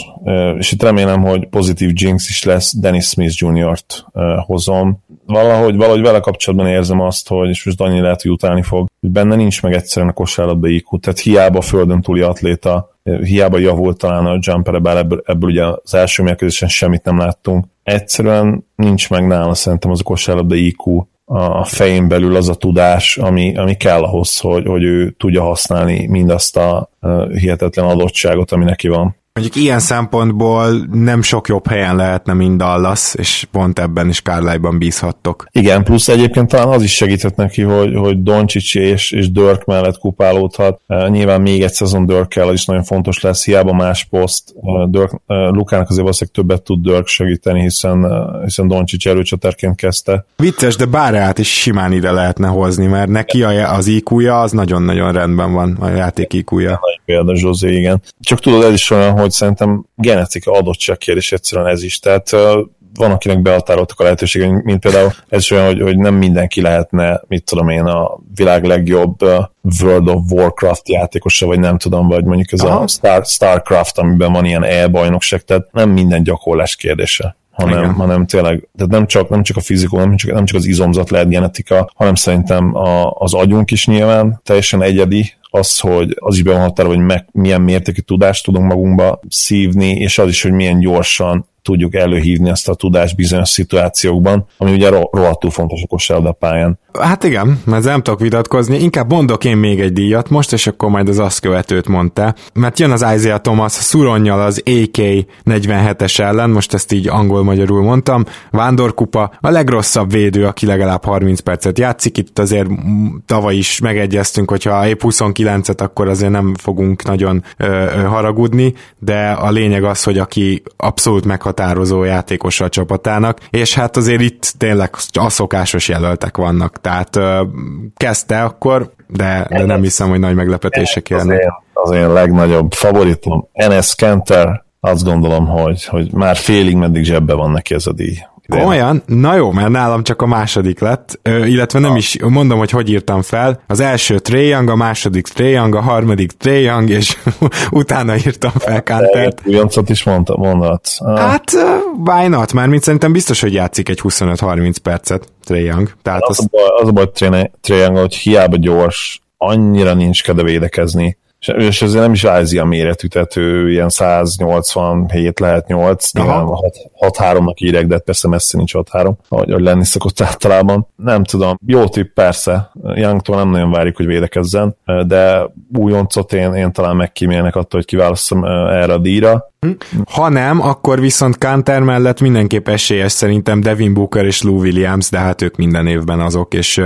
és itt remélem, hogy pozitív jinx is lesz, Dennis Smith Jr.-t hozom. Valahogy, valahogy vele kapcsolatban érzem azt, hogy, és most Dani lehet, hogy utálni fog, hogy benne nincs meg egyszerűen a kosárlabda IQ, tehát hiába földön túli atléta, hiába javult talán a jumper, bár ebből, ebből ugye az első mérkőzésen semmit nem láttunk. Egyszerűen nincs meg nála szerintem az a kosárlabda IQ, a fején belül az a tudás, ami, ami kell ahhoz, hogy, hogy ő tudja használni mindazt a hihetetlen adottságot, ami neki van. Mondjuk ilyen szempontból nem sok jobb helyen lehetne, mint Dallas, és pont ebben is Kárlájban bízhattok. Igen, plusz egyébként talán az is segített neki, hogy, hogy Doncsics és, és Dörk mellett kupálódhat. Uh, nyilván még egy szezon Dörkkel az is nagyon fontos lesz, hiába más poszt. Uh, Dörk, uh, Lukának azért valószínűleg többet tud Dörk segíteni, hiszen, hiszen Doncsics erőcsatárként kezdte. Vicces, de bárját is simán ide lehetne hozni, mert neki az iq az nagyon-nagyon rendben van, a játék IQ-ja. Például Zsózé, igen. Csak tudod, ez is olyan, hogy szerintem genetika adottság kérdés egyszerűen ez is. Tehát van, akinek behatároltak a lehetőségek, mint például ez is olyan, hogy, hogy nem mindenki lehetne, mit tudom én, a világ legjobb World of Warcraft játékosa, vagy nem tudom, vagy mondjuk ez Aha. a Star, Starcraft, amiben van ilyen e-bajnokság, tehát nem minden gyakorlás kérdése hanem, Igen. hanem tényleg, tehát nem csak, nem csak a fizikum, nem csak, nem csak az izomzat lehet genetika, hanem szerintem a, az agyunk is nyilván teljesen egyedi, az, hogy az is be van határolva, hogy meg, milyen mértékű tudást tudunk magunkba szívni, és az is, hogy milyen gyorsan tudjuk előhívni ezt a tudást bizonyos szituációkban, ami ugye rohadtul fontos a kosárlabda pályán. Hát igen, mert nem tudok vitatkozni, inkább mondok én még egy díjat most, és akkor majd az azt követőt mondta, mert jön az Isaiah Thomas szuronnyal az AK-47-es ellen, most ezt így angol-magyarul mondtam, Vándorkupa, a legrosszabb védő, aki legalább 30 percet játszik, itt azért tavaly is megegyeztünk, hogyha épp 29-et, akkor azért nem fogunk nagyon ö, ö, haragudni, de a lényeg az, hogy aki abszolút meghatározó játékos a csapatának, és hát azért itt tényleg a szokásos jelöltek vannak, tehát kezdte akkor, de, de nem hiszem, hogy nagy meglepetések jönnek. Az, én, az én legnagyobb favoritom, Enes Kenter, azt gondolom, hogy, hogy már félig meddig zsebbe van neki ez a díj. Olyan? Na jó, mert nálam csak a második lett, ö, illetve nem is, mondom, hogy hogy írtam fel. Az első Trae Young, a második Trae Young, a harmadik Trae Young, és utána írtam fel Kantert. Újoncot is mondta, mondat. Ah. Hát, why not? Mármint szerintem biztos, hogy játszik egy 25-30 percet Trae Young. Tehát az, az, a baj, az a baj Trae Young, hogy hiába gyors, annyira nincs kedve védekezni és ez nem is a méretű, tehát ő ilyen 187 lehet 8, 6-3-nak írják, de persze messze nincs 6-3, ahogy, ahogy lenni szokott általában. Nem tudom, jó tipp persze, Youngtól nem nagyon várjuk, hogy védekezzen, de újoncot én, én talán megkímélnek attól, hogy kiválasztom erre a díjra, ha nem, akkor viszont Kanter mellett mindenképp esélyes szerintem Devin Booker és Lou Williams, de hát ők minden évben azok, és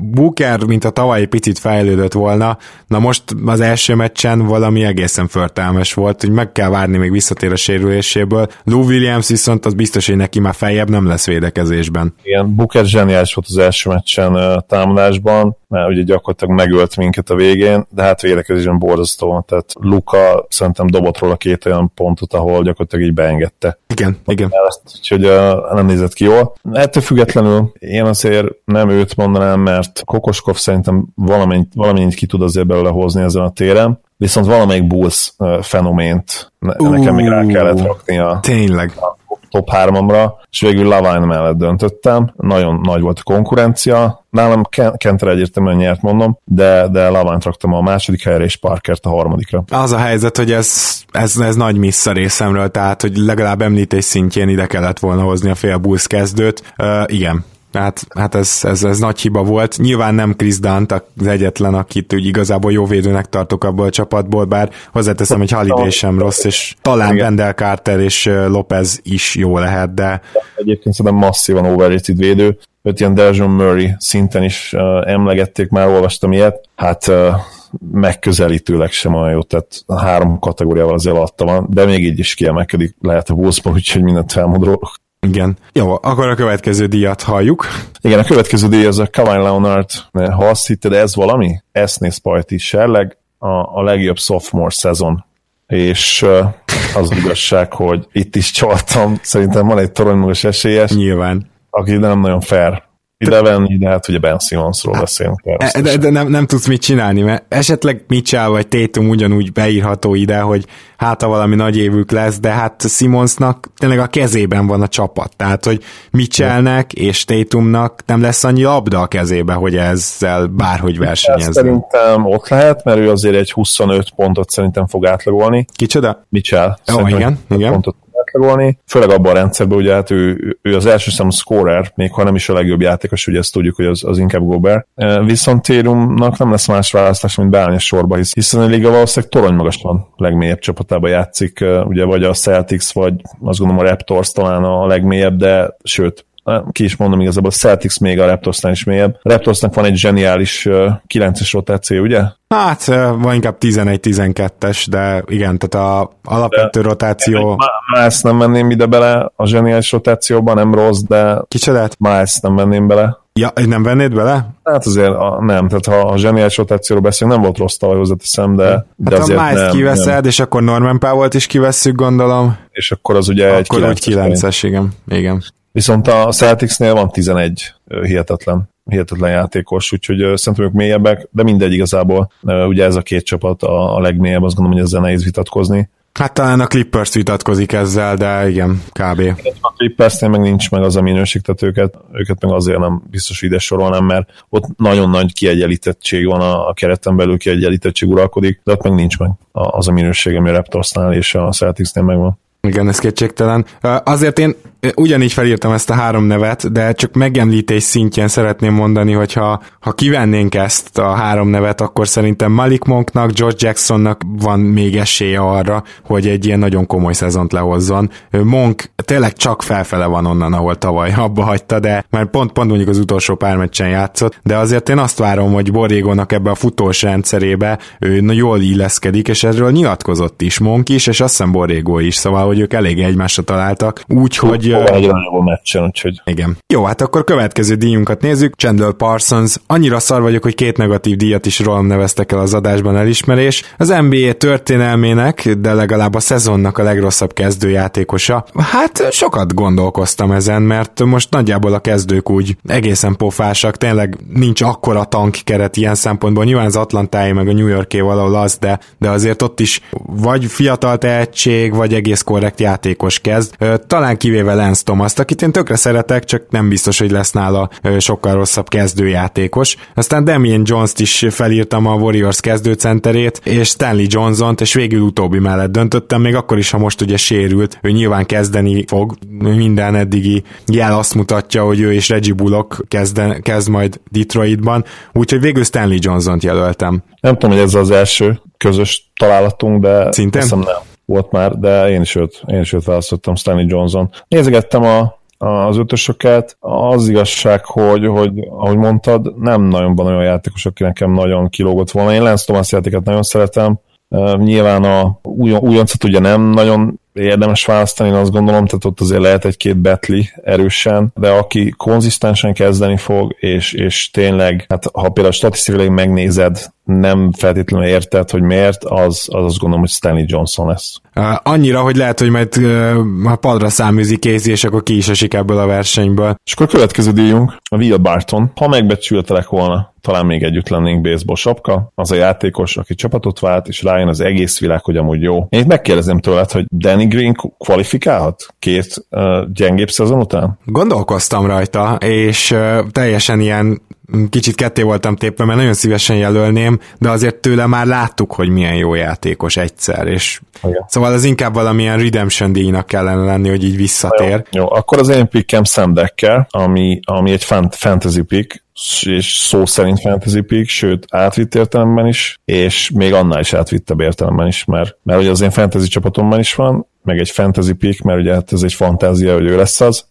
Booker, mint a tavalyi picit fejlődött volna, na most az első meccsen valami egészen förtelmes volt, hogy meg kell várni, még visszatér a sérüléséből. Lou Williams viszont az biztos, hogy neki már feljebb nem lesz védekezésben. Igen, Booker zseniális volt az első meccsen támadásban, mert ugye gyakorlatilag megölt minket a végén, de hát védekezésben borzasztó, tehát Luka szerintem dobott róla két olyan pontot, ahol gyakorlatilag így beengedte. Igen, igen. Ezt, úgyhogy uh, nem nézett ki jól. Ettől függetlenül én azért nem őt mondanám, mert Kokoskov szerintem valamennyit, valamennyit ki tud azért belőle hozni ezen a téren, viszont valamelyik Bulls fenomént nekem még rá kellett rakni a, tényleg. a top 3-ra, és végül Lavine mellett döntöttem. Nagyon nagy volt a konkurencia. Nálam Kenter egyértelműen nyert, mondom, de, de Lavine-t raktam a második helyre, és Parkert a harmadikra. Az a helyzet, hogy ez, ez, ez nagy missz a részemről, tehát, hogy legalább említés szintjén ide kellett volna hozni a fél Bulls kezdőt. Uh, igen, Hát, hát ez, ez, ez nagy hiba volt. Nyilván nem Chris Dunt az egyetlen, akit úgy igazából jó védőnek tartok abból a csapatból, bár hozzáteszem, hogy Holiday sem rossz, és talán Wendell Carter és Lopez is jó lehet, de... Egyébként szerintem masszívan overrated védő, őt ilyen Dejon Murray szinten is uh, emlegették, már olvastam ilyet, hát uh, megközelítőleg sem olyan jó, tehát három kategóriával azért alatta van, de még így is kiemelkedik, lehet a Wolfsban, úgyhogy mindent elmondok. Igen. Jó, akkor a következő díjat halljuk. Igen, a következő díj az a Kawhi Leonard. Ha azt hitted, ez valami? Esznész Pajti Serleg, a, a legjobb sophomore szezon. És az igazság, hogy itt is csaltam, szerintem van egy toronymagos esélyes. Nyilván. Aki nem nagyon fair ide venni, de hát ugye Ben Simmonsról hát, beszélünk. E, de, de nem, nem tudsz mit csinálni, mert esetleg Mitchell vagy Tatum ugyanúgy beírható ide, hogy hát ha valami nagy évük lesz, de hát Simmonsnak tényleg a kezében van a csapat, tehát hogy Mitchellnek és Tatumnak nem lesz annyi labda a kezébe, hogy ezzel bárhogy versenyezzen. Szerintem ott lehet, mert ő azért egy 25 pontot szerintem fog átlagolni. Kicsoda? Mitchell. Ó, oh, igen, igen. Pontot átlagolni, főleg abban a rendszerben, ugye hát ő, ő az első számú scorer, még ha nem is a legjobb játékos, ugye ezt tudjuk, hogy az, az inkább Gobert. Viszont Térumnak nem lesz más választás, mint beállni a sorba, hisz, hiszen a liga valószínűleg torony magasan legmélyebb csapatában játszik, ugye vagy a Celtics, vagy azt gondolom a Raptors talán a legmélyebb, de sőt, ki is mondom igazából, a Celtics még a Raptorsnál is mélyebb. A Raptorsnak van egy zseniális 9-es rotáció, ugye? Hát, van inkább 11-12-es, de igen, tehát a alapvető de, rotáció... Ezt nem venném ide bele a zseniális rotációban, nem rossz, de... Kicsodát? Ezt nem venném bele. Ja, nem vennéd bele? Hát azért a, nem, tehát ha a zseniális rotációról beszélünk, nem volt rossz tavaly hozzáteszem, de, hát de azért ha Miles kiveszed, nem. és akkor Norman Powell-t is kivesszük, gondolom. És akkor az ugye akkor egy 9-es. Akkor igen. igen. Viszont a Celticsnél van 11 hihetetlen hihetetlen játékos, úgyhogy szerintem ők mélyebbek, de mindegy igazából. Ugye ez a két csapat a, a legmélyebb, azt gondolom, hogy ezzel nehéz vitatkozni. Hát talán a Clippers vitatkozik ezzel, de igen, kb. A Clippersnél meg nincs meg az a minőség, tehát őket, őket meg azért nem biztos ide sorolnám, mert ott nagyon nagy kiegyenlítettség van a, a kereten belül, kiegyenlítettség uralkodik, de ott meg nincs meg az a minőség, ami a Raptorsnál és a Celticsnél megvan. Igen, ez kétségtelen. Azért én ugyanígy felírtam ezt a három nevet, de csak megemlítés szintjén szeretném mondani, hogy ha, ha kivennénk ezt a három nevet, akkor szerintem Malik Monknak, George Jacksonnak van még esélye arra, hogy egy ilyen nagyon komoly szezont lehozzon. Monk tényleg csak felfele van onnan, ahol tavaly abba hagyta, de már pont, pont mondjuk az utolsó pár meccsen játszott, de azért én azt várom, hogy Borrégónak ebbe a futós rendszerébe ő jól illeszkedik, és erről nyilatkozott is Monk is, és azt hiszem Borrégó is, szóval, hogy ők elég egymásra találtak, úgyhogy hogy... Egy nagyon meccsen, úgyhogy... Igen. Jó, hát akkor következő díjunkat nézzük. Chandler Parsons. Annyira szar vagyok, hogy két negatív díjat is rólam neveztek el az adásban elismerés. Az NBA történelmének, de legalább a szezonnak a legrosszabb kezdőjátékosa. Hát sokat gondolkoztam ezen, mert most nagyjából a kezdők úgy egészen pofásak, tényleg nincs akkora tank keret ilyen szempontból. Nyilván az Atlantáé meg a New Yorké valahol az, de, de azért ott is vagy fiatal tehetség, vagy egész korrekt játékos kezd. Talán kivéve Lance Thomas, akit én tökre szeretek, csak nem biztos, hogy lesz nála sokkal rosszabb kezdőjátékos. Aztán Damien Jones-t is felírtam a Warriors kezdőcenterét, és Stanley Johnson-t, és végül utóbbi mellett döntöttem, még akkor is, ha most ugye sérült, ő nyilván kezdeni fog, minden eddigi jel azt mutatja, hogy ő és Reggie Bullock kezden, kezd majd Detroitban, úgyhogy végül Stanley Johnson-t jelöltem. Nem tudom, hogy ez az első közös találatunk, de Szintén? nem volt már, de én is őt, én is őt választottam, Stanley Johnson. Nézegettem a, az ötösöket. Az igazság, hogy, hogy ahogy mondtad, nem nagyon van olyan játékos, aki nekem nagyon kilógott volna. Én Lance Thomas játéket nagyon szeretem. Nyilván a újoncot ugye nem nagyon érdemes választani, én azt gondolom, tehát ott azért lehet egy-két betli erősen, de aki konzisztensen kezdeni fog, és, és tényleg, hát ha például statisztikailag megnézed, nem feltétlenül érted, hogy miért, az, az azt gondolom, hogy Stanley Johnson lesz. Annyira, hogy lehet, hogy majd uh, a padra száműzi kézi, és akkor ki is esik ebből a versenyből. És akkor a következő díjunk, a Will Barton. Ha megbecsültelek volna, talán még együtt lennénk baseball sapka, az a játékos, aki csapatot vált, és rájön az egész világ, hogy amúgy jó. Én itt megkérdezem tőled, hogy Danny Green kvalifikálhat két uh, gyengébb szezon után? Gondolkoztam rajta, és uh, teljesen ilyen kicsit ketté voltam tépve, mert nagyon szívesen jelölném, de azért tőle már láttuk, hogy milyen jó játékos egyszer, és Igen. szóval az inkább valamilyen redemption díjnak kellene lenni, hogy így visszatér. Jó, jó. akkor az én pickem Sam Decker, ami, ami egy fantasy pick, és szó szerint fantasy pick, sőt átvitt értelemben is, és még annál is átvittebb értelemben is, mert, mert ugye az én fantasy csapatomban is van, meg egy fantasy pick, mert ugye hát ez egy fantázia, hogy ő lesz az,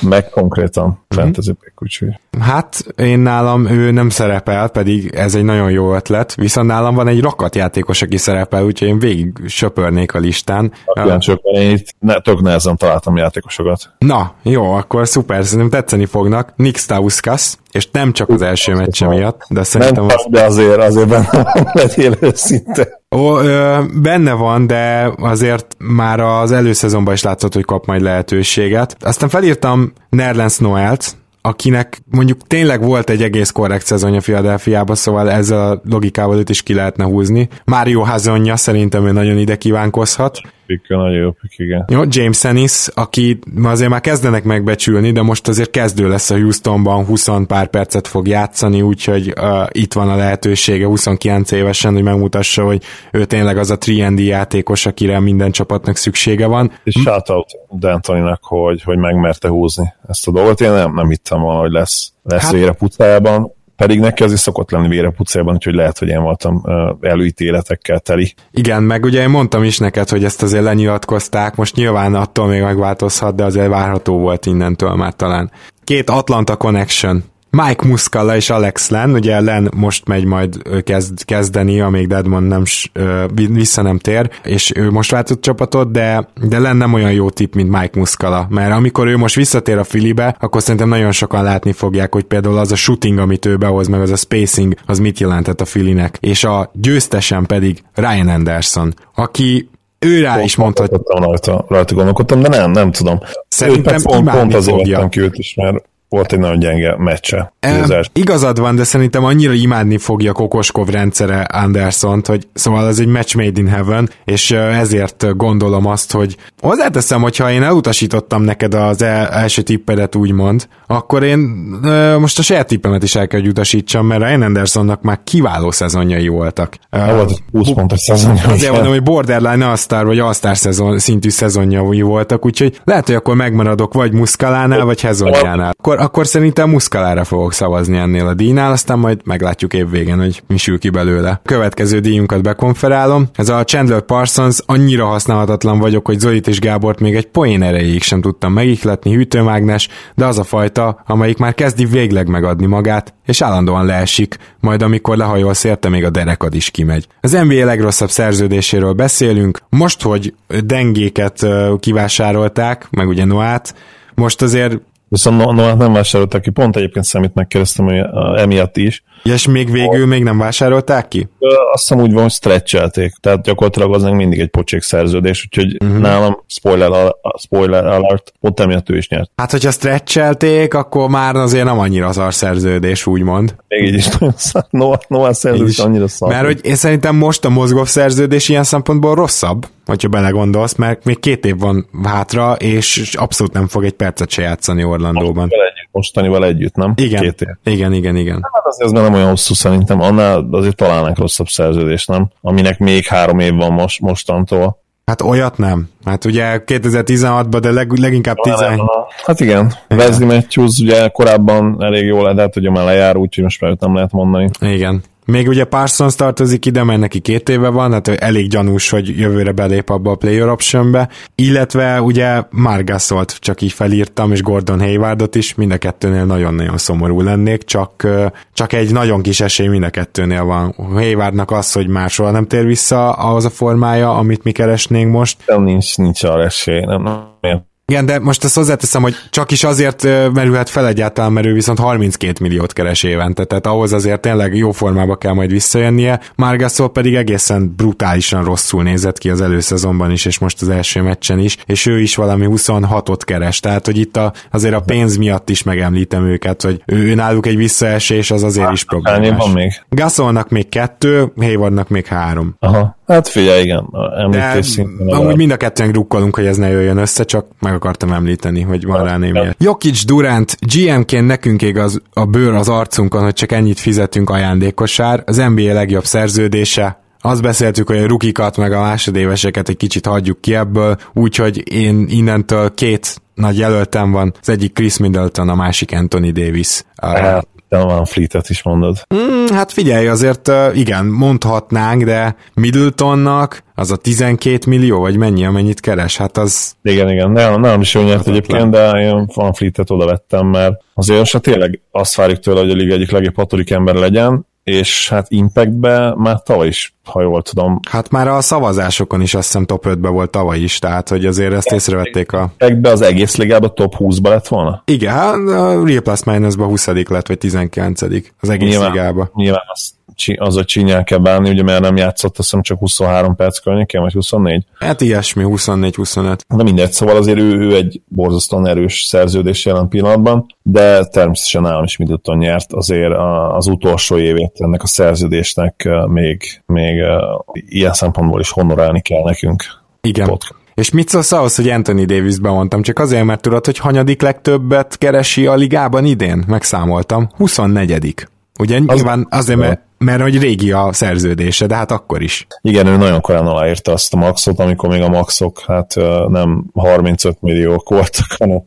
meg konkrétan mhm. fantasy pick, úgyhogy. Hát én nálam ő nem szerepel, pedig ez egy nagyon jó ötlet, viszont nálam van egy rakatjátékos, aki szerepel, úgyhogy én végig söpörnék a listán. Igen, csak én itt ne, tök nehezen találtam játékosokat. Na, jó, akkor szuper, szerintem tetszeni fognak. Nick Stauskas, és nem csak az első meccse miatt, de szerintem... Nem, az... de azért, azért benne legyél őszinte. Ó, ö, benne van, de azért már az előszezonban is látszott, hogy kap majd lehetőséget. Aztán felírtam Nerlens Noelt, akinek mondjuk tényleg volt egy egész korrekt szezonja Philadelphiába, szóval ezzel a logikával őt is ki lehetne húzni. Mário Hazonja szerintem ő nagyon ide kívánkozhat. Pick, nagyon jó pick, igen. Jó, James Ennis, aki azért már kezdenek megbecsülni, de most azért kezdő lesz a Houstonban, 20 pár percet fog játszani, úgyhogy uh, itt van a lehetősége 29 évesen, hogy megmutassa, hogy ő tényleg az a 3 játékos, akire minden csapatnak szüksége van. És shoutout D'Antoninak, hogy, hogy megmerte húzni ezt a dolgot. Én nem, nem hittem volna, hogy lesz, lesz hát, vére pucájában pedig neki az is szokott lenni vére pucában, úgyhogy lehet, hogy én voltam előítéletekkel teli. Igen, meg ugye én mondtam is neked, hogy ezt azért lenyilatkozták, most nyilván attól még megváltozhat, de azért várható volt innentől már talán. Két Atlanta Connection Mike Muscala és Alex Len, ugye Len most megy majd kezd, kezdeni, amíg Deadmond nem, vissza nem tér, és ő most váltott csapatot, de, de Len nem olyan jó tip, mint Mike Muscala, mert amikor ő most visszatér a Filibe, akkor szerintem nagyon sokan látni fogják, hogy például az a shooting, amit ő behoz, meg az a spacing, az mit jelentett a Filinek, és a győztesen pedig Ryan Anderson, aki ő rá is mondta, hogy... Rajta, rajta gondolkodtam, de nem, nem tudom. Szerintem pont, pont azért fogja. ki őt is, mert volt egy nagyon gyenge meccse. E, igazad van, de szerintem annyira imádni fogja Kokoskov rendszere Anderson, hogy szóval ez egy match made in heaven, és ezért gondolom azt, hogy hozzáteszem, hogyha én elutasítottam neked az el, első tippedet úgymond, akkor én most a saját tippemet is el kell, hogy utasítsam, mert Ryan Andersonnak már kiváló szezonjai voltak. Uh, volt 20 pontos szezonja. Azért mondom, hogy borderline all vagy all szezon, szintű szezonjai voltak, úgyhogy lehet, hogy akkor megmaradok vagy Muszkalánál, vagy Hezonjánál. Akkor akkor szerintem Muszkalára fogok szavazni ennél a díjnál, aztán majd meglátjuk év végén, hogy mi sül ki belőle. Következő díjunkat bekonferálom. Ez a Chandler Parsons, annyira használhatatlan vagyok, hogy Zolit és Gábort még egy poén erejéig sem tudtam megihletni, hűtőmágnes, de az a fajta, amelyik már kezdi végleg megadni magát, és állandóan leesik, majd amikor lehajolsz érte, még a derekad is kimegy. Az NBA legrosszabb szerződéséről beszélünk, most, hogy dengéket kivásárolták, meg ugye Noát, most azért Viszont no, no, nem vásárolták ki, pont egyébként számít megkérdeztem hogy emiatt is. Ja, és még végül a... még nem vásárolták ki? Azt hiszem úgy van, hogy stretchelték, tehát gyakorlatilag az mindig egy pocsék szerződés, úgyhogy uh-huh. nálam spoiler, spoiler alert, pont emiatt ő is nyert. Hát, hogyha stretchelték, akkor már azért nem annyira az szerződés, úgymond. Még így is nagyon szar. Noah, Noah szerződés annyira szar. Mert hogy én szerintem most a mozgó szerződés ilyen szempontból rosszabb, hogyha belegondolsz, mert még két év van hátra, és abszolút nem fog egy percet se játszani Orlandóban. Most mostanival együtt, nem? Igen, Két év. igen, igen, igen. Hát azért ez nem olyan hosszú szerintem, annál azért találnánk rosszabb szerződést, nem? Aminek még három év van most, mostantól. Hát olyat nem. Hát ugye 2016-ban, de leg, leginkább 10. Hát igen, Wesley Matthews ugye korábban elég jól lehet, hogy már lejár, úgyhogy most már nem lehet mondani. Igen. Még ugye Parsons tartozik ide, mert neki két éve van, hát elég gyanús, hogy jövőre belép abba a player optionbe, illetve ugye Margasolt csak így felírtam, és Gordon Haywardot is, mind a kettőnél nagyon-nagyon szomorú lennék, csak, csak egy nagyon kis esély mind a kettőnél van. Haywardnak az, hogy soha nem tér vissza ahhoz a formája, amit mi keresnénk most. Nem, nincs, nincs arra esély, nem, nem, igen, de most ezt hozzáteszem, hogy csak is azért merülhet fel egyáltalán, mert ő viszont 32 milliót keres évente, tehát ahhoz azért tényleg jó formába kell majd visszajönnie. Margasol pedig egészen brutálisan rosszul nézett ki az előszezonban is, és most az első meccsen is, és ő is valami 26-ot keres, tehát hogy itt a, azért a pénz miatt is megemlítem őket, hogy ő, ő náluk egy visszaesés, az azért hát, is problémás. Van még? Gasolnak még kettő, Haywardnak még három. Aha. Hát figyelj, igen, említés szinten. Amúgy mind a kettően drukkolunk, hogy ez ne jöjjön össze, csak meg akartam említeni, hogy van rá némi. Jokic Durant, GM-ként nekünk ég az, a bőr az arcunkon, hogy csak ennyit fizetünk ajándékosár. Az NBA legjobb szerződése, azt beszéltük, hogy a rukikat meg a másodéveseket egy kicsit hagyjuk ki ebből, úgyhogy én innentől két nagy jelöltem van, az egyik Chris Middleton, a másik Anthony Davis. Hát, te Van Fleet-et is mondod. Mm, hát figyelj, azért igen, mondhatnánk, de Middletonnak az a 12 millió, vagy mennyi, amennyit keres, hát az... Igen, igen, nem, nem is jó nyert egyébként, de én Van Fleet-et oda vettem, mert azért most hát tényleg azt várjuk tőle, hogy a liga egyik legjobb hatodik ember legyen, és hát Impactbe már tavaly is, ha jól tudom. Hát már a szavazásokon is azt hiszem top 5-be volt tavaly is, tehát hogy azért ezt észrevették a... Impactbe az egész ligában top 20-ba lett volna? Igen, hát a Real Plus Minus-ba 20 lett, vagy 19 az egész nyilván, ligába. Nyilván azt az, hogy csinyán kell bánni, ugye mert nem játszott, azt hiszem csak 23 perc környékén, vagy 24? Hát ilyesmi, 24-25. De mindegy, szóval azért ő, ő egy borzasztóan erős szerződés jelen pillanatban, de természetesen nálam is Middleton nyert, azért az utolsó évét ennek a szerződésnek még, még ilyen szempontból is honorálni kell nekünk. Igen. Podcast. És mit szólsz ahhoz, hogy Anthony Davis bemondtam? Csak azért, mert tudod, hogy hanyadik legtöbbet keresi a ligában idén? Megszámoltam. 24 Ugye az nyilván azért, mert, mert hogy régi a szerződése, de hát akkor is. Igen, ő nagyon korán aláírta azt a maxot, amikor még a maxok hát nem 35 milliók voltak, hanem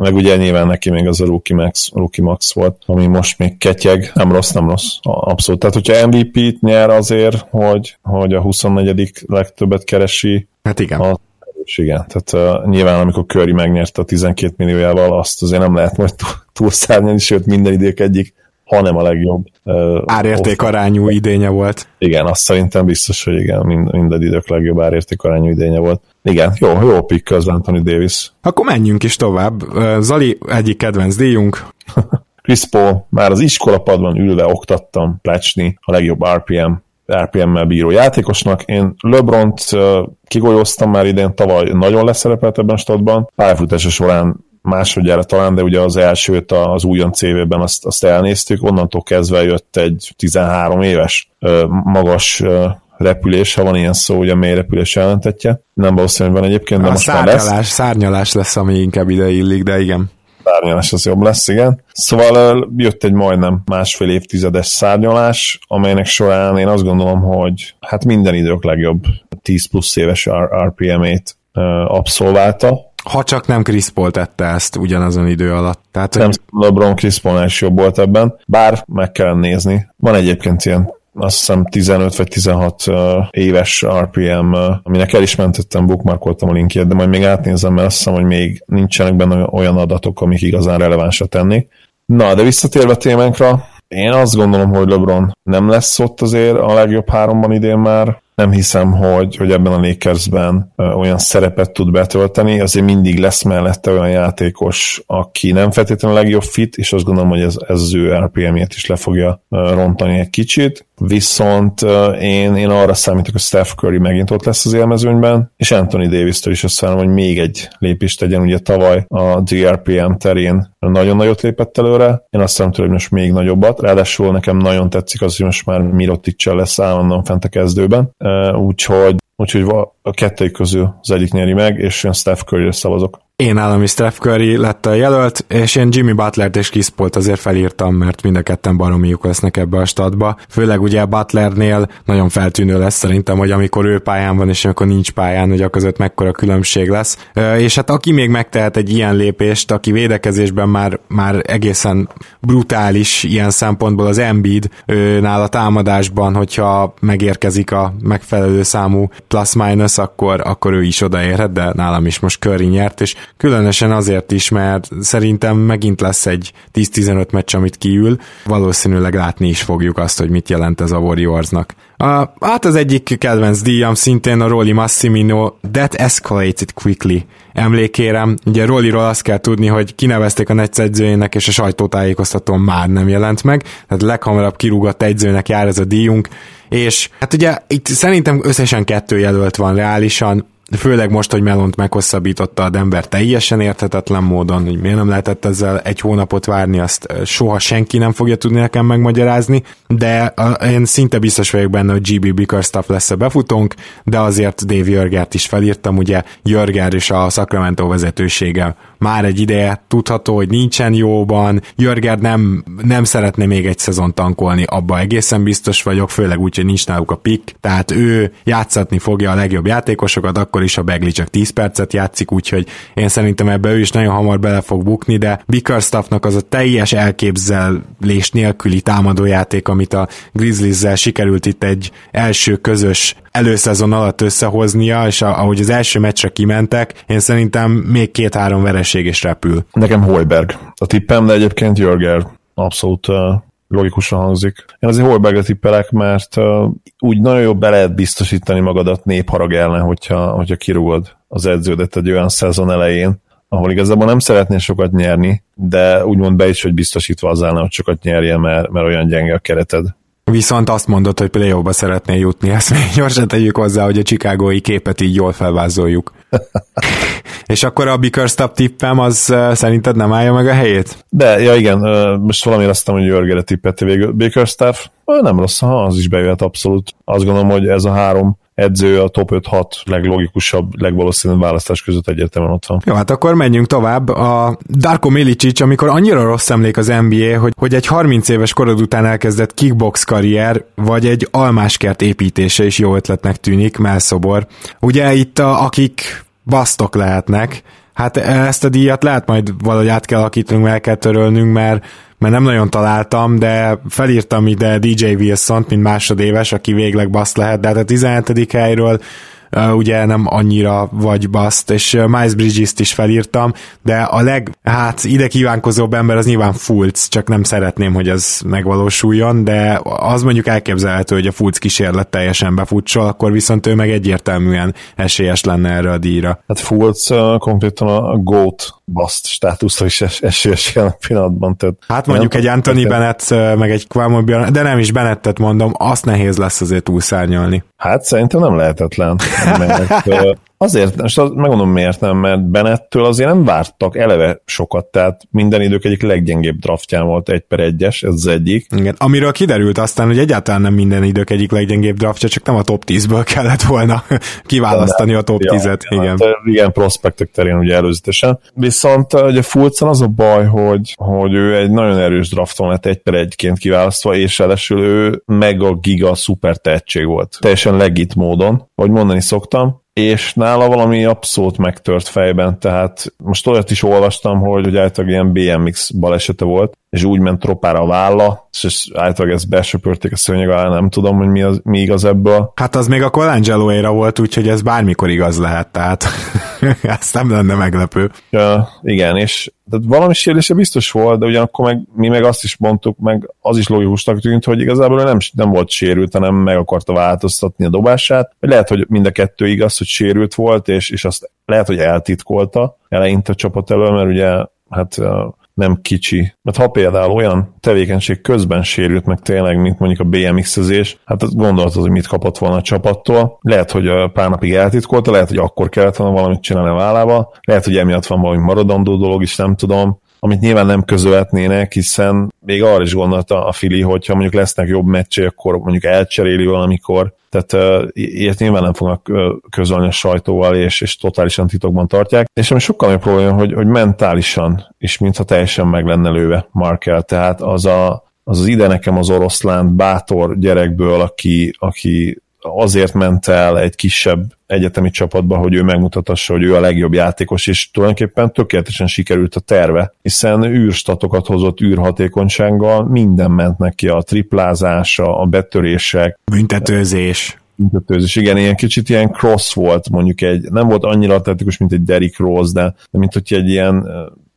meg ugye nyilván neki még az a Rookie Max, Rookie Max volt, ami most még ketyeg, nem rossz, nem rossz, abszolút. Tehát, hogyha MVP-t nyer azért, hogy, hogy a 24. legtöbbet keresi, hát igen. A, és igen, tehát uh, nyilván amikor Curry megnyerte a 12 milliójával, azt azért nem lehet majd túlszárnyalni, sőt minden idők egyik hanem a legjobb. Uh, árérték arányú idénye volt. Igen, azt szerintem biztos, hogy igen, mind, minden idők legjobb árérték arányú idénye volt. Igen, jó, jó pick az Anthony Davis. Akkor menjünk is tovább. Zali egyik kedvenc díjunk. Chris Paul, már az iskolapadban ülve oktattam Plecsni, a legjobb RPM RPM-mel bíró játékosnak. Én LeBron-t kigolyoztam már idén, tavaly nagyon leszerepelt ebben a statban. Pályafutása során másodjára talán, de ugye az elsőt az újon CV-ben azt, azt elnéztük, onnantól kezdve jött egy 13 éves magas repülés, ha van ilyen szó, ugye mély repülés jelentetje. Nem valószínű, hogy van egyébként, de a most szárnyalás, már lesz. Szárnyalás lesz, ami inkább ide illik, de igen. Szárnyalás az jobb lesz, igen. Szóval jött egy majdnem másfél évtizedes szárnyalás, amelynek során én azt gondolom, hogy hát minden idők legjobb 10 plusz éves RPM-ét abszolválta, ha csak nem Chris Paul tette ezt ugyanazon idő alatt. Tehát, nem hogy... LeBron Chris Paul jobb volt ebben, bár meg kell nézni. Van egyébként ilyen azt hiszem 15 vagy 16 uh, éves RPM, aminek el is mentettem, bookmarkoltam a linkjét, de majd még átnézem, mert azt hiszem, hogy még nincsenek benne olyan adatok, amik igazán relevánsra tenni. Na, de visszatérve a témánkra, én azt gondolom, hogy LeBron nem lesz ott azért a legjobb háromban idén már, nem hiszem, hogy, hogy ebben a Lakersben olyan szerepet tud betölteni, azért mindig lesz mellette olyan játékos, aki nem feltétlenül a legjobb fit, és azt gondolom, hogy ez, ez az ő RPM-ét is le fogja rontani egy kicsit, viszont én, én arra számítok, hogy Steph Curry megint ott lesz az élmezőnyben, és Anthony Davis-től is azt hogy még egy lépést tegyen, ugye tavaly a GRPM terén nagyon nagyot lépett előre, én azt számítom, hogy most még nagyobbat, ráadásul nekem nagyon tetszik az, hogy most már Mirotic lesz állandóan fent a kezdőben, úgyhogy Úgyhogy a kettőjük közül az egyik nyeri meg, és én Steph curry szavazok. Én állam is Steph Curry lett a jelölt, és én Jimmy Butlert és Chris Paul-t azért felírtam, mert mind a ketten baromiuk lesznek ebbe a statba. Főleg ugye Butlernél nagyon feltűnő lesz szerintem, hogy amikor ő pályán van, és amikor nincs pályán, hogy a között mekkora különbség lesz. És hát aki még megtehet egy ilyen lépést, aki védekezésben már, már egészen brutális ilyen szempontból az Embiid nál a támadásban, hogyha megérkezik a megfelelő számú plus-minus, akkor, akkor ő is odaérhet, de nálam is most Curry nyert, és különösen azért is, mert szerintem megint lesz egy 10-15 meccs, amit kiül, valószínűleg látni is fogjuk azt, hogy mit jelent ez a Warriorsnak. A, hát az egyik kedvenc díjam szintén a Rolly Massimino That Escalated Quickly emlékérem. Ugye Rolliról azt kell tudni, hogy kinevezték a Netsz edzőjének, és a sajtótájékoztatón már nem jelent meg, tehát leghamarabb kirúgott edzőnek jár ez a díjunk, és hát ugye itt szerintem összesen kettő jelölt van reálisan, főleg most, hogy Melont meghosszabbította a Denver teljesen érthetetlen módon, hogy miért nem lehetett ezzel egy hónapot várni, azt soha senki nem fogja tudni nekem megmagyarázni, de én szinte biztos vagyok benne, hogy GB Bickerstaff lesz a befutónk, de azért Dave Jörgert is felírtam, ugye Jörger és a Sacramento vezetősége már egy ideje tudható, hogy nincsen jóban, Jörger nem, nem szeretné még egy szezon tankolni, abba egészen biztos vagyok, főleg úgy, hogy nincs náluk a pick, tehát ő játszatni fogja a legjobb játékosokat, akkor is a Begli csak 10 percet játszik, úgyhogy én szerintem ebbe ő is nagyon hamar bele fog bukni, de Bickerstaffnak az a teljes elképzelés nélküli támadójáték, amit a Grizzlies-zel sikerült itt egy első közös előszezon alatt összehoznia, és ahogy az első meccsre kimentek, én szerintem még két-három vereség is repül. Nekem Hoiberg. A tippem, de egyébként Jörger abszolút logikusan hangzik. Én azért Holbergre tippelek, mert úgy nagyon jobb be lehet biztosítani magadat népharag ellen, hogyha, hogyha kirúgod az edződet egy olyan szezon elején, ahol igazából nem szeretnél sokat nyerni, de úgymond be is, hogy biztosítva az ellen, hogy sokat nyerje, mert, mert olyan gyenge a kereted. Viszont azt mondod, hogy play ba szeretnél jutni, ezt még gyorsan tegyük hozzá, hogy a chicagói képet így jól felvázoljuk. És akkor a Bickerstaff tippem az szerinted nem állja meg a helyét? De, ja igen, most valami azt hogy Jörgere tippette végül. Bickerstaff nem rossz, ha az is bejöhet abszolút. Azt gondolom, hogy ez a három edző a top 5-6 leglogikusabb, legvalószínűbb választás között egyértelműen ott van. Jó, hát akkor menjünk tovább. A Darko Milicic, amikor annyira rossz emlék az NBA, hogy, hogy egy 30 éves korod után elkezdett kickbox karrier, vagy egy almáskert építése is jó ötletnek tűnik, melszobor. Ugye itt a, akik basztok lehetnek, hát ezt a díjat lehet majd valahogy át kell alakítanunk, el kell törölnünk, mert mert nem nagyon találtam, de felírtam ide DJ wilson mint másodéves, aki végleg baszt lehet, de hát a 17. helyről ugye nem annyira vagy baszt, és Miles Bridges-t is felírtam, de a leg, hát ide kívánkozóbb ember az nyilván Fulc, csak nem szeretném, hogy ez megvalósuljon, de az mondjuk elképzelhető, hogy a Fulc kísérlet teljesen befutsol, akkor viszont ő meg egyértelműen esélyes lenne erre a díjra. Hát Fulc uh, konkrétan a GOAT baszt státuszra is es- esélyes jelen pillanatban. Tehát hát mondjuk egy Anthony Bennett, meg egy Kwame de nem is Bennettet mondom, azt nehéz lesz azért túlszárnyalni. Hát szerintem nem lehetetlen. Mert, azért, most megmondom miért nem, mert Benettől azért nem vártak eleve sokat, tehát minden idők egyik leggyengébb draftján volt egy per egyes, ez az egyik. Igen, amiről kiderült aztán, hogy egyáltalán nem minden idők egyik leggyengébb draftja, csak nem a top 10-ből kellett volna kiválasztani a top 10-et. Ja, igen. Hát, igen, prospektek terén ugye előzetesen. Viszont ugye Fulcon az a baj, hogy, hogy ő egy nagyon erős drafton lett egy per egyként kiválasztva, és először ő mega giga szuper tehetség volt. Teljesen legit módon, vagy mondani szoktam, és nála valami abszolút megtört fejben, tehát most olyat is olvastam, hogy, hogy általában ilyen BMX balesete volt, és úgy ment tropára a válla, és általában ezt besöpörték a szőnyeg alá, nem tudom, hogy mi, az, mi igaz ebből. Hát az még a colangelo era volt, úgyhogy ez bármikor igaz lehet, tehát ez nem lenne meglepő. Ja, igen, és tehát valami sérülése biztos volt, de ugyanakkor meg, mi meg azt is mondtuk, meg az is logikusnak tűnt, hogy igazából nem, nem volt sérült, hanem meg akarta változtatni a dobását. Lehet, hogy mind a kettő igaz, hogy sérült volt, és, és azt lehet, hogy eltitkolta eleinte a csapat elől, mert ugye hát nem kicsi. Mert ha például olyan tevékenység közben sérült meg tényleg, mint mondjuk a BMX-ezés, hát azt gondoltad, hogy mit kapott volna a csapattól. Lehet, hogy pár napig eltitkolta, lehet, hogy akkor kellett volna valamit csinálni a vállába, lehet, hogy emiatt van valami maradandó dolog is, nem tudom amit nyilván nem közölhetnének, hiszen még arra is gondolta a Fili, hogyha mondjuk lesznek jobb meccsé, akkor mondjuk elcseréli valamikor, tehát uh, ilyet nyilván nem fognak uh, közölni a sajtóval, és, és totálisan titokban tartják. És ami sokkal nagyobb probléma, hogy, hogy mentálisan is mintha teljesen meg lenne lőve Markel, tehát az a, az, az ide nekem az oroszlán bátor gyerekből, aki, aki azért ment el egy kisebb egyetemi csapatba, hogy ő megmutatassa, hogy ő a legjobb játékos, és tulajdonképpen tökéletesen sikerült a terve, hiszen űrstatokat hozott űrhatékonysággal, minden ment neki, a triplázása, a betörések. Büntetőzés büntetőzés. Igen, ilyen kicsit ilyen cross volt, mondjuk egy, nem volt annyira atletikus, mint egy Derrick Rose, de, de mint hogy egy ilyen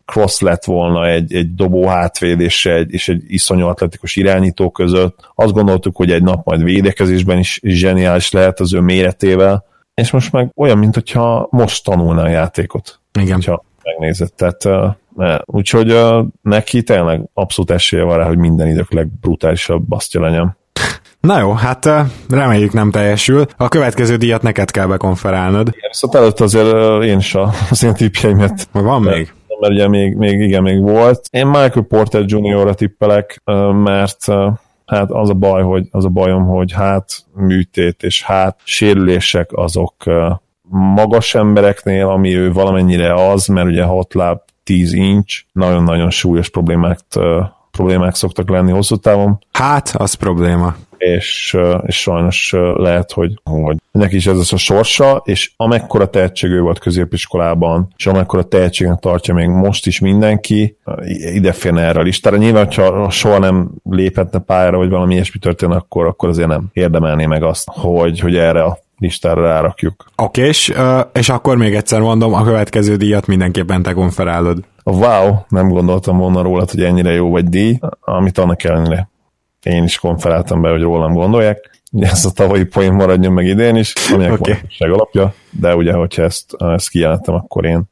cross lett volna egy, egy dobó hátvéd és egy, és egy iszonyú atletikus irányító között. Azt gondoltuk, hogy egy nap majd védekezésben is, is zseniális lehet az ő méretével, és most meg olyan, mint hogyha most tanulna a játékot. Igen. Hogyha megnézett. Tehát uh, úgyhogy neki tényleg abszolút esélye van rá, hogy minden idők legbrutálisabb basztja legyen. Na jó, hát reméljük nem teljesül. A következő díjat neked kell bekonferálnod. Igen, szóval előtt azért én is az én tippjeimet. Van még? Mert ugye még, még igen, még volt. Én Michael Porter Jr.-ra tippelek, mert hát az a baj, hogy az a bajom, hogy hát műtét és hát sérülések azok magas embereknél, ami ő valamennyire az, mert ugye 6 láb 10 inch, nagyon-nagyon súlyos problémák, problémák szoktak lenni hosszú távon. Hát, az probléma és, és sajnos lehet, hogy, hogy neki is ez az a sorsa, és amekkora tehetségű volt középiskolában, és amekkora tehetségen tartja még most is mindenki, ide férne erre a listára. Nyilván, ha soha nem léphetne pályára, vagy valami ilyesmi történne, akkor, akkor azért nem érdemelné meg azt, hogy, hogy erre a listára rárakjuk. Oké, és, és akkor még egyszer mondom, a következő díjat mindenképpen te konferálod. Wow, nem gondoltam volna róla, hogy ennyire jó vagy díj, amit annak ellenére én is konferáltam be, hogy rólam gondolják. Ugye ez a tavalyi poén maradjon meg idén is, aminek okay. van alapja, de ugye, hogyha ezt, ezt kijelentem, akkor én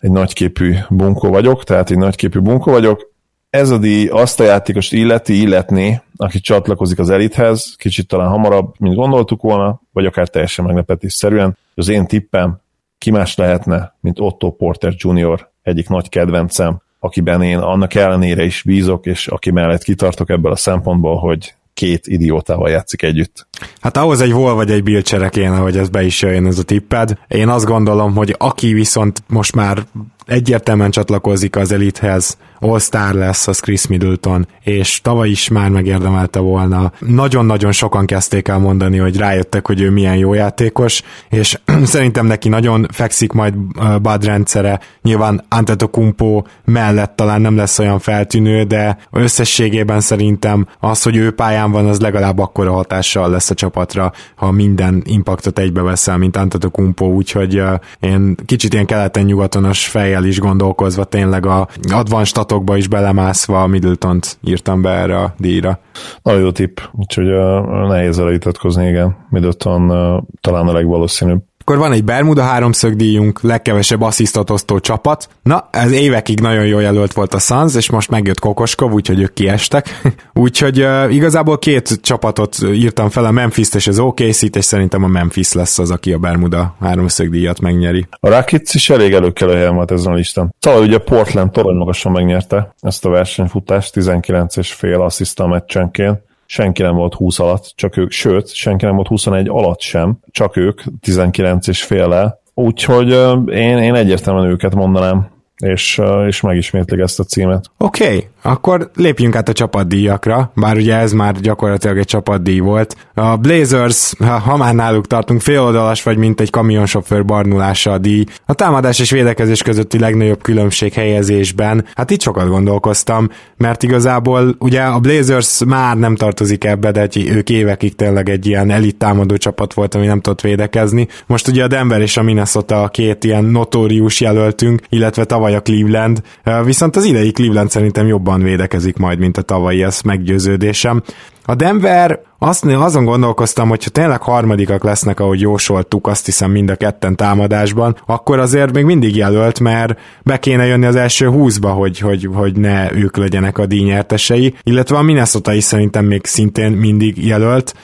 egy nagyképű bunkó vagyok, tehát egy nagyképű bunkó vagyok. Ez a díj azt a játékost illeti, illetné, aki csatlakozik az elithez, kicsit talán hamarabb, mint gondoltuk volna, vagy akár teljesen meglepetésszerűen. Az én tippem ki más lehetne, mint Otto Porter Jr., egyik nagy kedvencem, akiben én annak ellenére is bízok, és aki mellett kitartok ebből a szempontból, hogy két idiótával játszik együtt. Hát ahhoz egy vol vagy egy Bill kéne, hogy ez be is jöjjön ez a tipped. Én azt gondolom, hogy aki viszont most már egyértelműen csatlakozik az elithez, All-Star lesz az Chris Middleton, és tavaly is már megérdemelte volna. Nagyon-nagyon sokan kezdték el mondani, hogy rájöttek, hogy ő milyen jó játékos, és szerintem neki nagyon fekszik majd Bud rendszere. Nyilván Antetokumpo mellett talán nem lesz olyan feltűnő, de összességében szerintem az, hogy ő pályán van, az legalább akkora hatással lesz a csapatra, ha minden impaktot egybeveszel, mint Antetokumpo, úgyhogy én kicsit ilyen keleten-nyugatonos fejjel is gondolkozva tényleg a advanced csapatokba is belemászva middleton írtam be erre a díjra. Nagyon jó tipp, úgyhogy uh, nehéz elítatkozni, igen. Middleton uh, talán a legvalószínűbb. Akkor van egy Bermuda háromszögdíjunk, legkevesebb asszisztot osztó csapat. Na, ez évekig nagyon jó jelölt volt a Suns, és most megjött Kokoskov, úgyhogy ők kiestek. úgyhogy uh, igazából két csapatot írtam fel, a Memphis-t és az okc és szerintem a Memphis lesz az, aki a Bermuda háromszögdíjat megnyeri. A Rakic is elég előkelő helyen volt ezen a listán. Szóval ugye Portland torony magasan megnyerte ezt a versenyfutást, 19 és fél asszisztal meccsenként senki nem volt 20 alatt, csak ők, sőt, senki nem volt 21 alatt sem, csak ők 19 és féle. Úgyhogy én, én egyértelműen őket mondanám és, és megismétlik ezt a címet. Oké, okay, akkor lépjünk át a csapatdíjakra, bár ugye ez már gyakorlatilag egy csapatdíj volt. A Blazers, ha, már náluk tartunk, féloldalas vagy mint egy kamionsofőr barnulása a díj. A támadás és védekezés közötti legnagyobb különbség helyezésben, hát itt sokat gondolkoztam, mert igazából ugye a Blazers már nem tartozik ebbe, de ők évekig tényleg egy ilyen elit támadó csapat volt, ami nem tudott védekezni. Most ugye a Denver és a Minnesota a két ilyen notórius jelöltünk, illetve tavaly a Cleveland, viszont az idei Cleveland szerintem jobban védekezik majd, mint a tavalyi, ez meggyőződésem. A Denver, azt, azon gondolkoztam, hogy ha tényleg harmadikak lesznek, ahogy jósoltuk, azt hiszem mind a ketten támadásban, akkor azért még mindig jelölt, mert be kéne jönni az első húszba, hogy, hogy, hogy ne ők legyenek a díjnyertesei, illetve a Minnesota is szerintem még szintén mindig jelölt,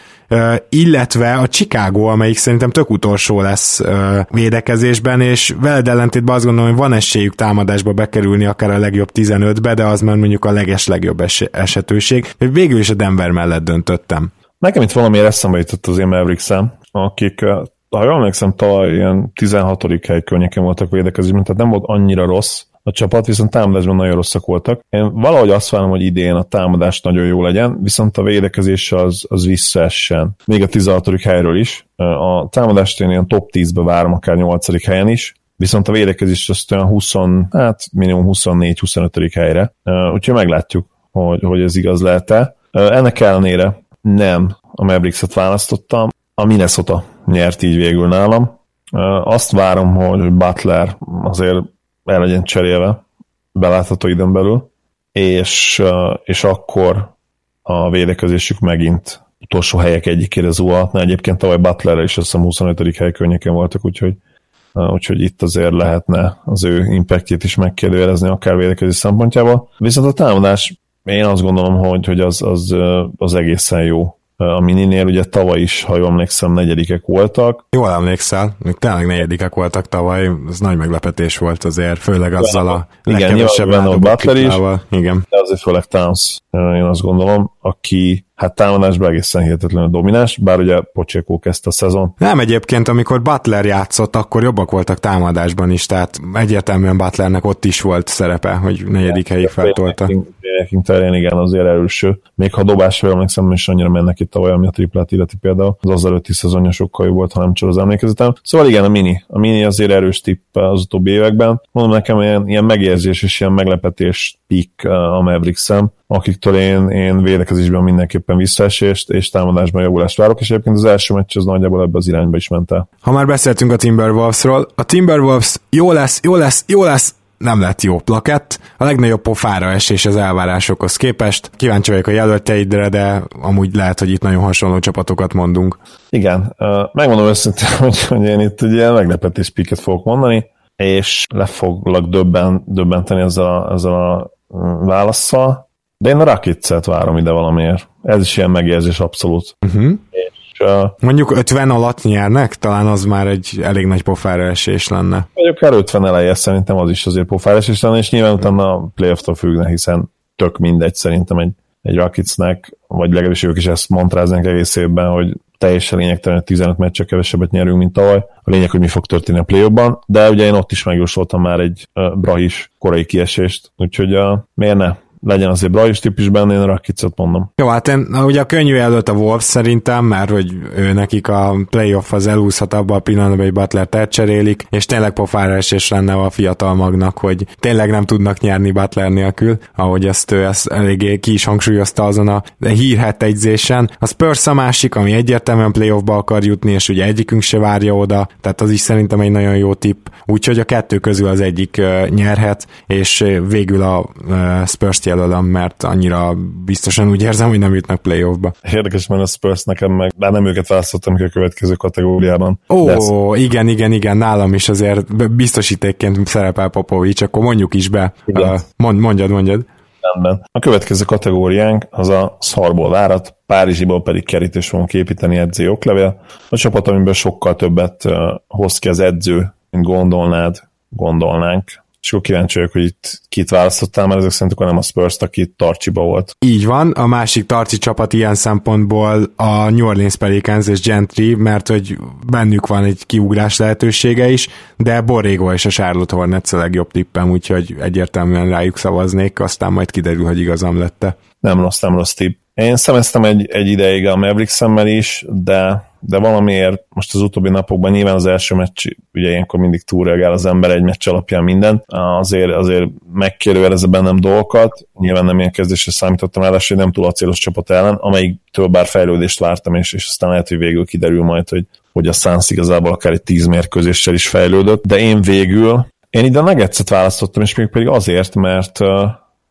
illetve a Chicago, amelyik szerintem tök utolsó lesz védekezésben, és veled ellentétben azt gondolom, hogy van esélyük támadásba bekerülni akár a legjobb 15-be, de az már mondjuk a leges legjobb es- esetőség. Végül is a Denver mellett döntöttem. Nekem itt valamiért eszembe jutott az én mavericks akik ha jól emlékszem, tavaly ilyen 16. hely környéken voltak védekezésben, tehát nem volt annyira rossz, a csapat, viszont támadásban nagyon rosszak voltak. Én valahogy azt várom, hogy idén a támadás nagyon jó legyen, viszont a védekezés az, az visszaessen. Még a 16. helyről is. A támadást én ilyen top 10-be várom, akár 8. helyen is, viszont a védekezés azt olyan 20, hát minimum 24-25. helyre. Úgyhogy meglátjuk, hogy, hogy ez igaz lehet-e. Ennek ellenére nem a Mavericks-et választottam, a Minnesota nyert így végül nálam. Azt várom, hogy Butler azért el legyen cserélve belátható időn belül, és, és akkor a védekezésük megint utolsó helyek egyikére zuhatna. Egyébként tavaly Butlerre is azt hiszem 25. hely környéken voltak, úgyhogy, úgyhogy itt azért lehetne az ő impactjét is megkérdőjelezni akár védekezés szempontjából. Viszont a támadás én azt gondolom, hogy, hogy az, az, az egészen jó a mininél ugye tavaly is, ha jól emlékszem, negyedikek voltak. Jól emlékszel, még tényleg negyedikek voltak tavaly, ez nagy meglepetés volt azért, főleg azzal a Igen, nyilván a Butler is, igen. de azért főleg Towns, én azt gondolom, aki hát támadásban egészen hihetetlenül domináns, bár ugye Pocsékó kezdte a szezon. Nem egyébként, amikor Butler játszott, akkor jobbak voltak támadásban is, tehát egyértelműen Butlernek ott is volt szerepe, hogy negyedik helyig feltolta. Nekünk terén igen, azért erőső. Még ha dobásra emlékszem, is annyira mennek itt tavaly, ami a triplát illeti például. Az az előtti szezonja sokkal jobb volt, ha nem csak az emlékezetem. Szóval igen, a mini. A mini azért erős tipp az utóbbi években. Mondom nekem ilyen, ilyen megérzés és ilyen meglepetés pick a Mavericks-em akiktől én, én védekezésben mindenképpen visszaesést és támadásban javulást várok, és egyébként az első meccs az nagyjából ebbe az irányba is ment el. Ha már beszéltünk a Timberwolvesról, a Timberwolves jó lesz, jó lesz, jó lesz, nem lett jó plakett. A legnagyobb pofára esés az elvárásokhoz képest. Kíváncsi vagyok a jelölteidre, de amúgy lehet, hogy itt nagyon hasonló csapatokat mondunk. Igen, megmondom őszintén, hogy, hogy én itt egy ilyen meglepetés piket fogok mondani, és le foglak döbben, döbbenteni ezzel a, ezzel a válaszsal. De én a Rakicet várom ide valamiért. Ez is ilyen megérzés abszolút. Uh-huh. És, uh, Mondjuk 50 alatt nyernek? Talán az már egy elég nagy pofára esés lenne. Vagy akár 50 eleje szerintem az is azért pofára esés lenne, és nyilván utána a playoff-tól függne, hiszen tök mindegy szerintem egy, egy Rakicnek, vagy legalábbis ők is ezt montráznak egész évben, hogy teljesen lényegtelen, 15 meccse kevesebbet nyerünk, mint tavaly. A lényeg, hogy mi fog történni a play de ugye én ott is megjósoltam már egy uh, Brahis korai kiesést, úgyhogy uh, miért ne? Legyen azért Brajs típus benne, én Rakicot mondom. Jó, hát én, ugye a könnyű előtt a Wolves szerintem, mert hogy ő nekik a playoff az elúszhat abba a pillanatban, hogy Butler elcserélik, és tényleg pofára esés lenne a fiatal magnak, hogy tényleg nem tudnak nyerni Butler nélkül, ahogy ezt ő ezt eléggé ki is hangsúlyozta azon a hírhet egyzésen. A Spurs a másik, ami egyértelműen playoffba akar jutni, és ugye egyikünk se várja oda, tehát az is szerintem egy nagyon jó tipp. Úgyhogy a kettő közül az egyik nyerhet, és végül a Spurs jelölöm, mert annyira biztosan úgy érzem, hogy nem jutnak playoffba. Érdekes, mert a Spurs nekem meg, bár nem őket választottam ki a következő kategóriában. Ó, ez... igen, igen, igen, nálam is azért biztosítékként szerepel Popovics, akkor mondjuk is be. Igen. Mond, mondjad, mondjad. Rendben. A következő kategóriánk az a szarból várat, Párizsiból pedig kerítés fogunk építeni edző oklevél. A csapat, amiben sokkal többet hoz ki az edző, mint gondolnád, gondolnánk és akkor kíváncsi vagyok, hogy itt kit választottál, mert ezek szerint akkor nem a spurs aki Tarcsiba volt. Így van, a másik Tarcsi csapat ilyen szempontból a New Orleans Pelicans és Gentry, mert hogy bennük van egy kiugrás lehetősége is, de Borrego és a Charlotte Hornets a legjobb tippem, úgyhogy egyértelműen rájuk szavaznék, aztán majd kiderül, hogy igazam lette. Nem rossz, nem rossz tipp. Én szemeztem egy, egy ideig a Mavericks-emmel is, de de valamiért most az utóbbi napokban nyilván az első meccs, ugye ilyenkor mindig túlreagál az ember egy meccs alapján minden, azért, azért megkérdőjelezze bennem dolgokat, nyilván nem ilyen kezdésre számítottam hogy nem túl acélos csapat ellen, több bár fejlődést vártam, és, és aztán lehet, hogy végül kiderül majd, hogy, hogy a Suns igazából akár egy tíz mérkőzéssel is fejlődött, de én végül, én ide a Nuggets-et választottam, és még pedig azért, mert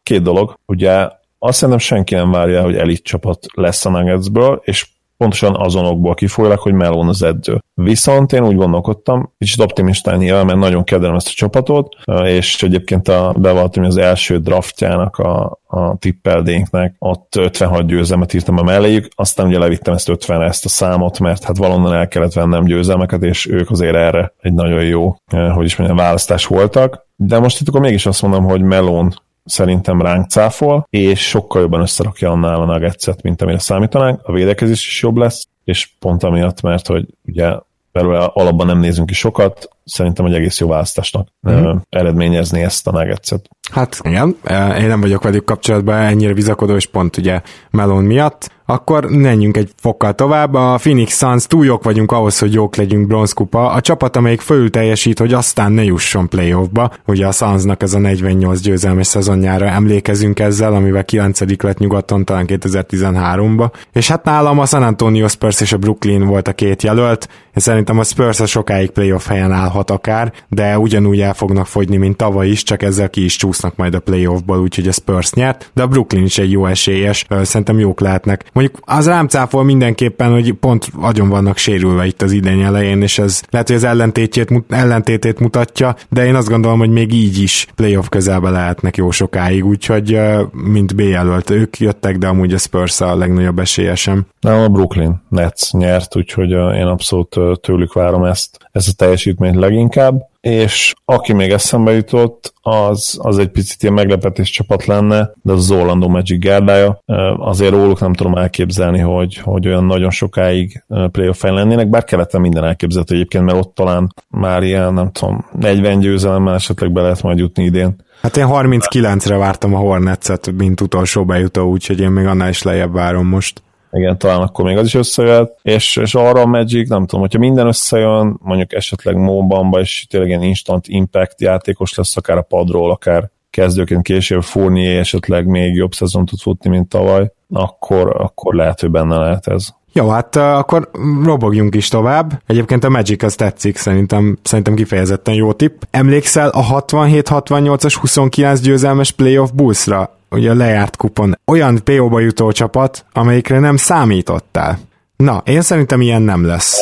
két dolog, ugye azt szerintem senki nem várja, hogy elit csapat lesz a Nuggetsből, és pontosan azonokból kifolyólag, hogy Melon az edző. Viszont én úgy gondolkodtam, kicsit optimistán nyilván, mert nagyon kedvelem ezt a csapatot, és egyébként a, bevallottam, hogy az első draftjának a, a tippeldénknek, ott 56 győzelmet írtam a melléjük, aztán ugye levittem ezt 50 ezt a számot, mert hát valonnan el kellett vennem győzelmeket, és ők azért erre egy nagyon jó, eh, hogy is mondjam, választás voltak. De most itt akkor mégis azt mondom, hogy Melon szerintem ránk cáfol, és sokkal jobban összerakja annál a nuggets mint amire számítanánk, a védekezés is jobb lesz, és pont amiatt, mert hogy ugye belőle alapban nem nézünk ki sokat, szerintem egy egész jó választásnak mm. eredményezni ezt a nuggets -et. Hát igen, én nem vagyok velük kapcsolatban ennyire bizakodó, és pont ugye Melon miatt. Akkor menjünk egy fokkal tovább. A Phoenix Suns túl jók vagyunk ahhoz, hogy jók legyünk bronzkupa. A csapat, amelyik fölül teljesít, hogy aztán ne jusson playoffba. Ugye a Sunsnak ez a 48 győzelmes szezonjára emlékezünk ezzel, amivel 9 lett nyugaton talán 2013-ba. És hát nálam a San Antonio Spurs és a Brooklyn volt a két jelölt. Én szerintem a Spurs a sokáig playoff helyen állhat akár, de ugyanúgy el fognak fogyni, mint tavaly is, csak ezzel ki is csúsznak majd a playoffból, úgyhogy a Spurs nyert, de a Brooklyn is egy jó esélyes, szerintem jók lehetnek. Mondjuk az rám cáfol mindenképpen, hogy pont agyon vannak sérülve itt az idény elején, és ez lehet, hogy az ellentétét, ellentétét mutatja, de én azt gondolom, hogy még így is playoff közelbe lehetnek jó sokáig, úgyhogy mint B jelölt ők jöttek, de amúgy a Spurs a legnagyobb esélyesem. Nem, a Brooklyn Nets nyert, úgyhogy én abszolút tőlük várom ezt, ezt a teljesítményt leginkább és aki még eszembe jutott, az, az egy picit ilyen meglepetés csapat lenne, de az, az Orlando Magic gárdája. Azért róluk nem tudom elképzelni, hogy, hogy olyan nagyon sokáig playoff lennének, bár keleten minden elképzelhető egyébként, mert ott talán már ilyen, nem tudom, 40 győzelemmel esetleg be lehet majd jutni idén. Hát én 39-re vártam a Hornets-et, mint utolsó bejutó, úgyhogy én még annál is lejjebb várom most igen, talán akkor még az is összejött, és, és arra a Magic, nem tudom, hogyha minden összejön, mondjuk esetleg Mobamba, és tényleg ilyen instant impact játékos lesz, akár a padról, akár kezdőként később Fournier esetleg még jobb szezon tud futni, mint tavaly, akkor, akkor lehet, hogy benne lehet ez. Jó, hát akkor robogjunk is tovább. Egyébként a Magic az tetszik, szerintem, szerintem kifejezetten jó tipp. Emlékszel a 67-68-as 29 győzelmes playoff Bullsra? Ugye a lejárt kupon olyan PO-ba jutó csapat, amelyikre nem számítottál. Na, én szerintem ilyen nem lesz.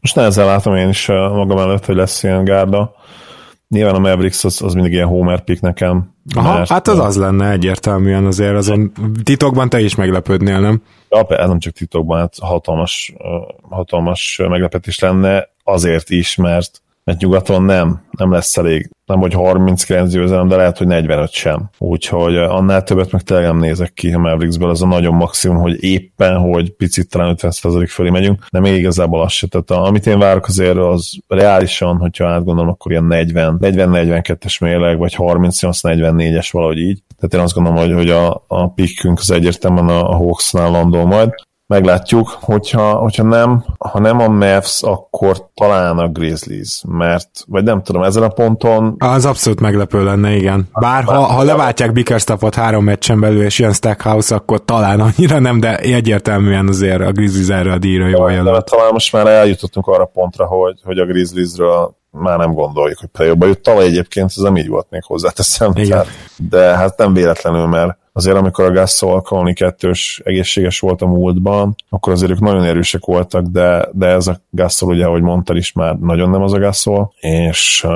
Most nehezen látom én is magam előtt, hogy lesz ilyen gárda. Nyilván a Mavericks az, az mindig ilyen homer pick nekem. Aha, mert, hát az az lenne egyértelműen azért, azon titokban te is meglepődnél, nem? Ja, ez nem csak titokban, hát hatalmas, hatalmas meglepetés lenne azért is, mert mert nyugaton nem, nem lesz elég. Nem, hogy 39 győzelem, de lehet, hogy 45 sem. Úgyhogy annál többet meg tényleg nem nézek ki a Mavericksből, ez a nagyon maximum, hogy éppen, hogy picit talán 50% fölé megyünk, de még igazából az se. Tehát amit én várok azért, az reálisan, hogyha átgondolom, akkor ilyen 40, 40-42-es mérleg, vagy 38-44-es valahogy így. Tehát én azt gondolom, hogy, hogy a, a pikkünk az egyértelműen a, a Hawksnál landol majd meglátjuk, hogyha, hogyha nem, ha nem a Mavs, akkor talán a Grizzlies, mert, vagy nem tudom, ezen a ponton... Az abszolút meglepő lenne, igen. Bár ha, ha leváltják Bickerstaffot három meccsen belül, és jön Stackhouse, akkor talán annyira nem, de egyértelműen azért a Grizzlies erre a díjra jól jelölt. Talán most már eljutottunk arra pontra, hogy, hogy a Grizzliesről már nem gondoljuk, hogy play jut. Tavaly egyébként ez nem így volt még hozzáteszem. Tehát, de hát nem véletlenül, mert azért amikor a Gasol Conley kettős egészséges volt a múltban, akkor azért ők nagyon erősek voltak, de, de ez a Gasol ugye, ahogy mondtad is, már nagyon nem az a Gasol, és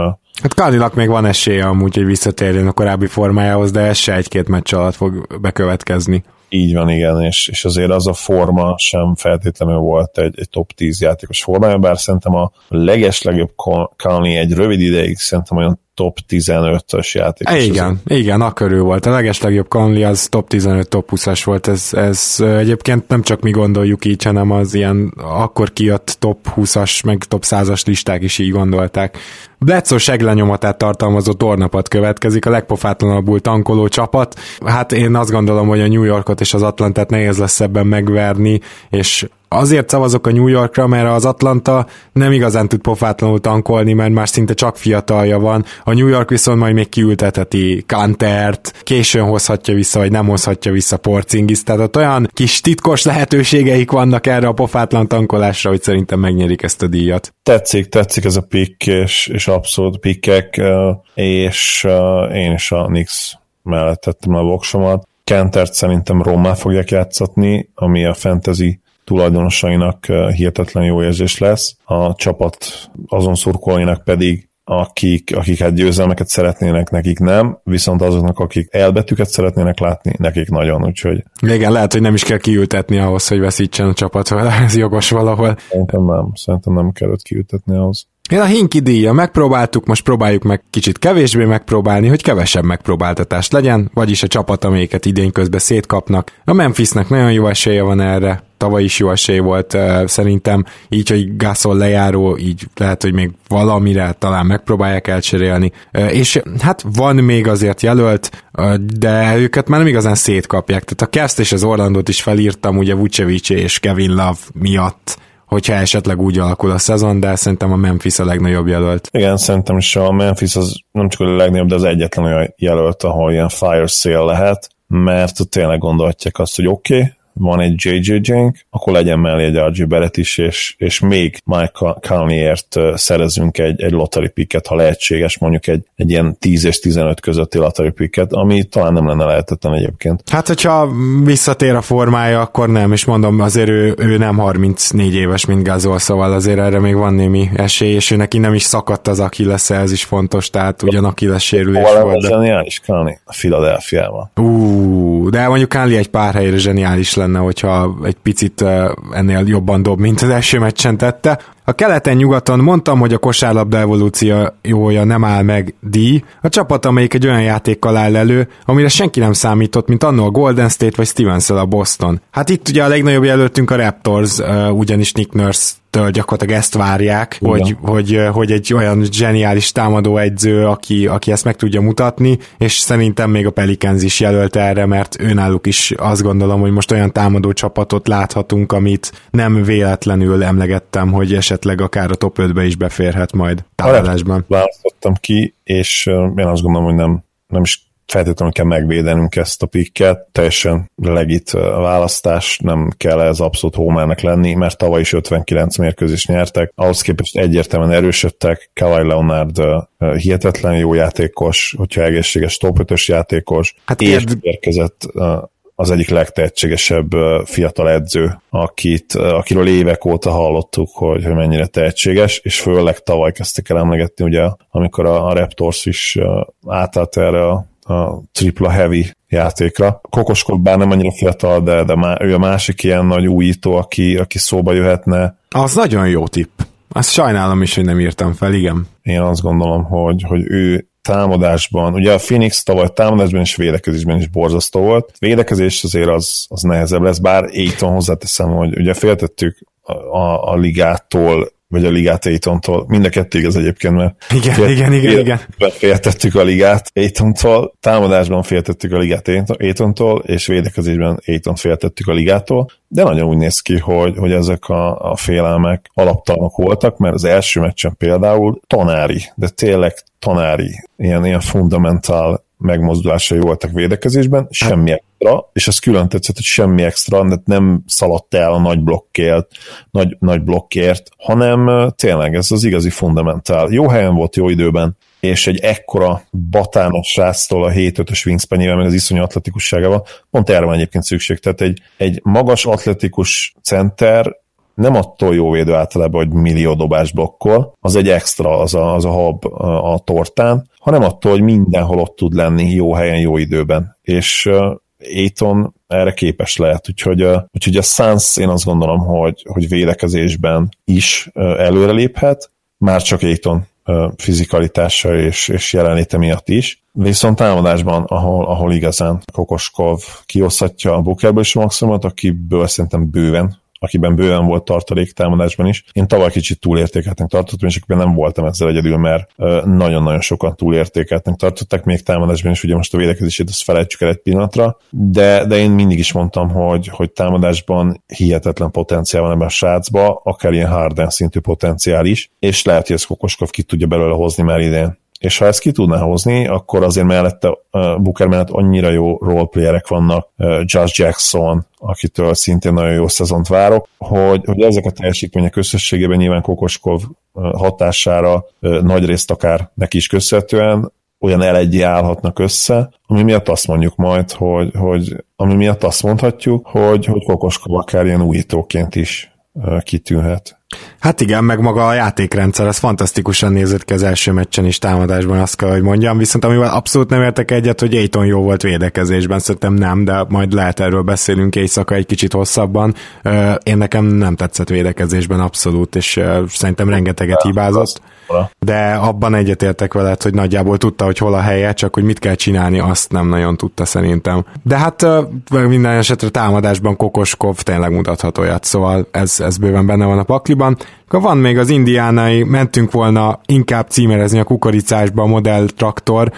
Hát Kalinak még van esélye amúgy, hogy visszatérjen a korábbi formájához, de ez se egy-két meccs alatt fog bekövetkezni. Így van, igen, és, és azért az a forma sem feltétlenül volt egy, egy top 10 játékos formája, bár szerintem a legeslegjobb Conley egy rövid ideig szerintem olyan top 15-ös játékos. Igen, az... igen, a körül volt. A legeslegjobb Conley az top 15, top 20-as volt. Ez, ez egyébként nem csak mi gondoljuk így, hanem az ilyen akkor kijött top 20-as, meg top 100-as listák is így gondolták. Bledsoe seglenyomatát tartalmazó tornapat következik, a legpofátlanabbul tankoló csapat. Hát én azt gondolom, hogy a New Yorkot és az Atlantát nehéz lesz ebben megverni, és azért szavazok a New Yorkra, mert az Atlanta nem igazán tud pofátlanul tankolni, mert már szinte csak fiatalja van. A New York viszont majd még kiültetheti Kantert, későn hozhatja vissza, vagy nem hozhatja vissza Porzingis, tehát ott olyan kis titkos lehetőségeik vannak erre a pofátlan tankolásra, hogy szerintem megnyerik ezt a díjat. Tetszik, tetszik ez a pick, és, és abszolút pikkek, és én is a Knicks mellett tettem a voksomat. Kentert szerintem Rommá fogják játszatni, ami a fantasy tulajdonosainak hihetetlen jó érzés lesz, a csapat azon szurkolóinak pedig akik, akik hát győzelmeket szeretnének, nekik nem, viszont azoknak, akik elbetűket szeretnének látni, nekik nagyon, úgyhogy... Igen, lehet, hogy nem is kell kiültetni ahhoz, hogy veszítsen a csapat, ez jogos valahol. Szerintem nem, szerintem nem kellett kiültetni ahhoz. Én a Hinki díja megpróbáltuk, most próbáljuk meg kicsit kevésbé megpróbálni, hogy kevesebb megpróbáltatás legyen, vagyis a csapat, amelyiket idén közben szétkapnak. A Memphisnek nagyon jó esélye van erre, tavaly is jó esély volt szerintem, így, hogy Gasol lejáró, így lehet, hogy még valamire talán megpróbálják elcserélni, és hát van még azért jelölt, de őket már nem igazán szétkapják, tehát a Cavs és az Orlandot is felírtam, ugye Vucevic és Kevin Love miatt, hogyha esetleg úgy alakul a szezon, de szerintem a Memphis a legnagyobb jelölt. Igen, szerintem is a Memphis az nem csak a legnagyobb, de az egyetlen olyan jelölt, ahol ilyen fire sale lehet, mert tényleg gondolhatják azt, hogy oké, okay, van egy JJ Jank, akkor legyen mellé egy RG Barrett is, és, és még Mike Conleyért szerezünk egy, egy lottery picket, ha lehetséges, mondjuk egy, egy ilyen 10 és 15 közötti lottery picket, ami talán nem lenne lehetetlen egyébként. Hát, hogyha visszatér a formája, akkor nem, és mondom, azért ő, ő nem 34 éves, mint Gazol, szóval azért erre még van némi esély, és ő neki nem is szakadt az Achilles, ez is fontos, tehát ugyan Achilles sérülés Hol volt. zseniális Conley? A Philadelphia-ban. Ú, de mondjuk Conley egy pár helyre zseniális lenne lenne, hogyha egy picit ennél jobban dob, mint az első meccsen tette. A keleten-nyugaton mondtam, hogy a kosárlabda evolúciója nem áll meg díj, a csapat, amelyik egy olyan játékkal áll elő, amire senki nem számított, mint annó a Golden State vagy stevens a Boston. Hát itt ugye a legnagyobb jelöltünk a Raptors, ugyanis Nick Nurse től gyakorlatilag ezt várják, hogy, hogy, hogy egy olyan zseniális támadó egyző, aki, aki ezt meg tudja mutatni, és szerintem még a Pelicans is jelölt erre, mert őnáluk is azt gondolom, hogy most olyan támadó csapatot láthatunk, amit nem véletlenül emlegettem, hogy esetleg akár a top 5-be is beférhet majd támadásban. Választottam ki, és én azt gondolom, hogy nem, nem is feltétlenül kell megvédenünk ezt a pikket, teljesen legit választás, nem kell ez abszolút hómának lenni, mert tavaly is 59 mérkőzést nyertek, ahhoz képest egyértelműen erősödtek, Kawhi Leonard hihetetlen jó játékos, hogyha egészséges top 5 játékos, hát és érkezett az egyik legtehetségesebb fiatal edző, akit, akiről évek óta hallottuk, hogy, hogy mennyire tehetséges, és főleg tavaly kezdtek el emlegetni, ugye, amikor a, a Raptors is átállt erre a a tripla heavy játékra. Kokoskod bár nem annyira fiatal, de, de má, ő a másik ilyen nagy újító, aki, aki szóba jöhetne. Az nagyon jó tipp. Azt sajnálom is, hogy nem írtam fel, igen. Én azt gondolom, hogy, hogy ő támadásban, ugye a Phoenix tavaly támadásban és védekezésben is borzasztó volt. Védekezés azért az, az nehezebb lesz, bár Aiton hozzáteszem, hogy ugye féltettük a, a, ligától vagy a ligát Aitontól. Mind a kettő igaz egyébként, mert igen, fél, igen, igen, fél, igen. féltettük a ligát Aitontól, támadásban féltettük a ligát Aitontól, és védekezésben Aiton féltettük a ligától, de nagyon úgy néz ki, hogy, hogy ezek a, a félelmek alaptalanok voltak, mert az első meccsen például tanári, de tényleg tanári, ilyen, ilyen fundamental megmozdulásai voltak védekezésben, semmi extra, és ez külön tetszett, hogy semmi extra, de nem szaladt el a nagy blokkért, nagy, nagy blokkért, hanem tényleg ez az igazi fundamentál. Jó helyen volt, jó időben, és egy ekkora batános sráctól a 7-5-ös wingspan meg az iszonyú atletikusságával, pont erre van egyébként szükség. Tehát egy, egy magas atletikus center nem attól jó védő általában, hogy millió dobás blokkol, az egy extra, az a, az a hab a tortán, hanem attól, hogy mindenhol ott tud lenni jó helyen, jó időben. És Aiton erre képes lehet, úgyhogy, úgyhogy a Suns én azt gondolom, hogy, hogy védekezésben is előreléphet, már csak uh, fizikalitása és, és jelenléte miatt is. Viszont támadásban, ahol, ahol igazán Kokoskov kioszhatja a Bookerből is a maximumot, akiből szerintem bőven akiben bőven volt tartalék támadásban is. Én tavaly kicsit túlértékeltnek tartottam, és akiben nem voltam ezzel egyedül, mert nagyon-nagyon sokan túlértékeltnek tartották, még támadásban is, ugye most a védekezését azt felejtsük el egy pillanatra, de, de én mindig is mondtam, hogy, hogy támadásban hihetetlen potenciál van ebben a srácba, akár ilyen Harden szintű potenciál is, és lehet, hogy ezt Kokoskov ki tudja belőle hozni már idén és ha ezt ki tudná hozni, akkor azért mellette Booker mellett annyira jó roleplayerek vannak, Josh Jackson, akitől szintén nagyon jó szezont várok, hogy, hogy ezek a teljesítmények összességében nyilván Kokoskov hatására nagy részt akár neki is köszönhetően olyan elegyé állhatnak össze, ami miatt azt mondjuk majd, hogy, hogy ami miatt azt mondhatjuk, hogy, hogy Kokoskov akár ilyen újítóként is kitűnhet. Hát igen, meg maga a játékrendszer, ez fantasztikusan nézett ki az első meccsen is támadásban, azt kell, hogy mondjam, viszont amivel abszolút nem értek egyet, hogy Aiton jó volt védekezésben, szerintem nem, de majd lehet erről beszélünk éjszaka egy kicsit hosszabban. Én nekem nem tetszett védekezésben abszolút, és szerintem rengeteget hibázott de abban egyetértek veled, hogy nagyjából tudta, hogy hol a helye, csak hogy mit kell csinálni, azt nem nagyon tudta szerintem. De hát minden esetre támadásban Kokoskov tényleg mutathat olyat, szóval ez, ez bőven benne van a pakliban. Akkor van még az indiánai, mentünk volna inkább címerezni a kukoricásba a modell traktor.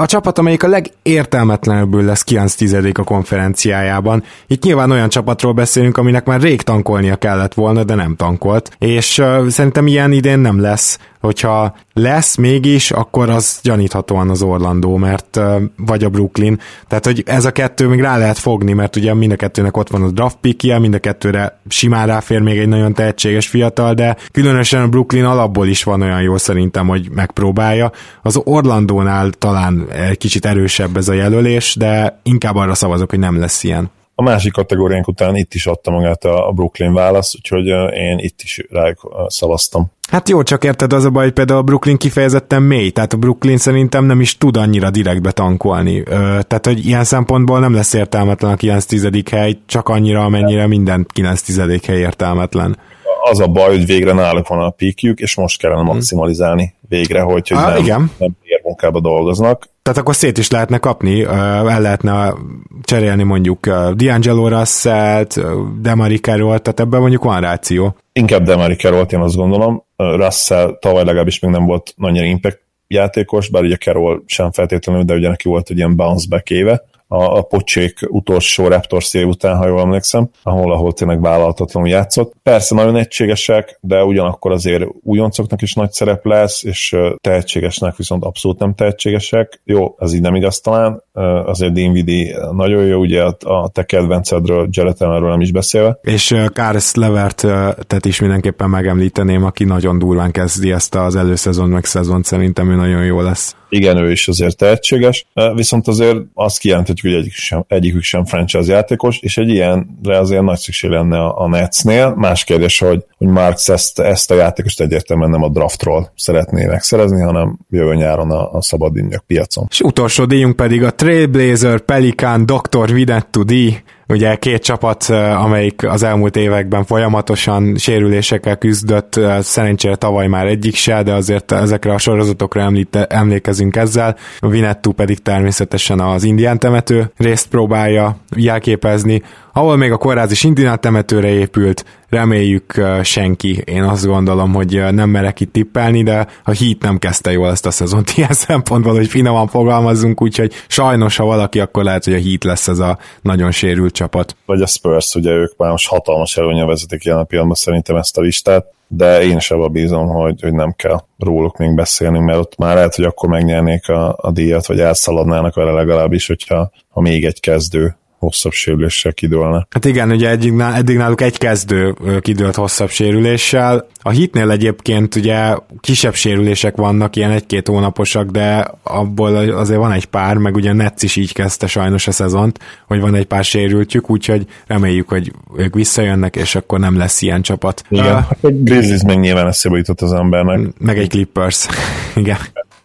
A csapat, amelyik a legértelmetlenebbül lesz 9 tizedék a konferenciájában. Itt nyilván olyan csapatról beszélünk, aminek már rég tankolnia kellett volna, de nem tankolt. És szerintem ilyen idén nem lesz hogyha lesz mégis, akkor az gyaníthatóan az Orlandó, mert vagy a Brooklyn. Tehát, hogy ez a kettő még rá lehet fogni, mert ugye mind a kettőnek ott van a draft pickje, mind a kettőre simán ráfér még egy nagyon tehetséges fiatal, de különösen a Brooklyn alapból is van olyan jó szerintem, hogy megpróbálja. Az Orlandónál talán egy kicsit erősebb ez a jelölés, de inkább arra szavazok, hogy nem lesz ilyen. A másik kategóriánk után itt is adta magát a Brooklyn válasz, úgyhogy én itt is rájuk szavaztam. Hát jó, csak érted, az a baj, hogy például a Brooklyn kifejezetten mély, tehát a Brooklyn szerintem nem is tud annyira direktbe tankolni. Ö, tehát, hogy ilyen szempontból nem lesz értelmetlen a 9 tizedik hely, csak annyira, amennyire minden 9 tizedik hely értelmetlen. Az a baj, hogy végre náluk van a píkjük, és most kellene hmm. maximalizálni végre, hogy, hogy Há, nem, igen. nem munkába dolgoznak. Tehát akkor szét is lehetne kapni, el lehetne cserélni mondjuk D'Angelo Russell-t, Demari Carroll, tehát ebben mondjuk van ráció. Inkább Demari Carroll, én azt gondolom. Russell tavaly legalábbis még nem volt nagyon impact játékos, bár ugye Carroll sem feltétlenül, de ugye neki volt egy ilyen bounce back éve a, a pocsék utolsó Raptor szél után, ha jól emlékszem, ahol, ahol tényleg vállalhatatlanul játszott. Persze nagyon egységesek, de ugyanakkor azért újoncoknak is nagy szerep lesz, és tehetségesnek viszont abszolút nem tehetségesek. Jó, ez így nem igaz talán, azért Dinvidi nagyon jó, ugye a te kedvencedről, Jared Allenről nem is beszélve. És Kárs Levert tehát is mindenképpen megemlíteném, aki nagyon durván kezdi ezt az előszezon meg szezon, szerintem ő nagyon jó lesz. Igen, ő is azért tehetséges, viszont azért azt kijelenthetjük, hogy egyik sem, egyikük sem franchise játékos, és egy ilyenre azért nagy szükség lenne a, a Netsnél. Más kérdés, hogy, hogy Marx ezt, ezt a játékost egyértelműen nem a draftról szeretné megszerezni, hanem jövő nyáron a, a szabad piacon. És utolsó díjunk pedig a Trailblazer Pelican Dr. Videttu díj, Ugye két csapat, amelyik az elmúlt években folyamatosan sérülésekkel küzdött, szerencsére tavaly már egyik se, de azért ezekre a sorozatokra említe, emlékezünk ezzel. A Vinettu pedig természetesen az indián temető részt próbálja jelképezni, ahol még a kórház is temetőre épült, reméljük senki, én azt gondolom, hogy nem merek itt tippelni, de a Heat nem kezdte jól ezt a szezont ilyen szempontból, hogy finoman fogalmazzunk, úgyhogy sajnos, ha valaki, akkor lehet, hogy a Heat lesz ez a nagyon sérült csapat. Vagy a Spurs, ugye ők már most hatalmas előnye vezetik ilyen a pillanatban szerintem ezt a listát, de én is abban bízom, hogy, hogy nem kell róluk még beszélni, mert ott már lehet, hogy akkor megnyernék a, a díjat, vagy elszaladnának vele legalábbis, hogyha ha még egy kezdő hosszabb sérüléssel kidőlne. Hát igen, ugye eddig, eddig náluk egy kezdő kidőlt hosszabb sérüléssel. A hitnél egyébként ugye kisebb sérülések vannak, ilyen egy-két hónaposak, de abból azért van egy pár, meg ugye Netsz is így kezdte sajnos a szezont, hogy van egy pár sérültjük, úgyhogy reméljük, hogy ők visszajönnek, és akkor nem lesz ilyen csapat. Igen, uh, hát egy Grizzlies meg nyilván eszébe jutott az embernek. Meg egy Clippers. igen.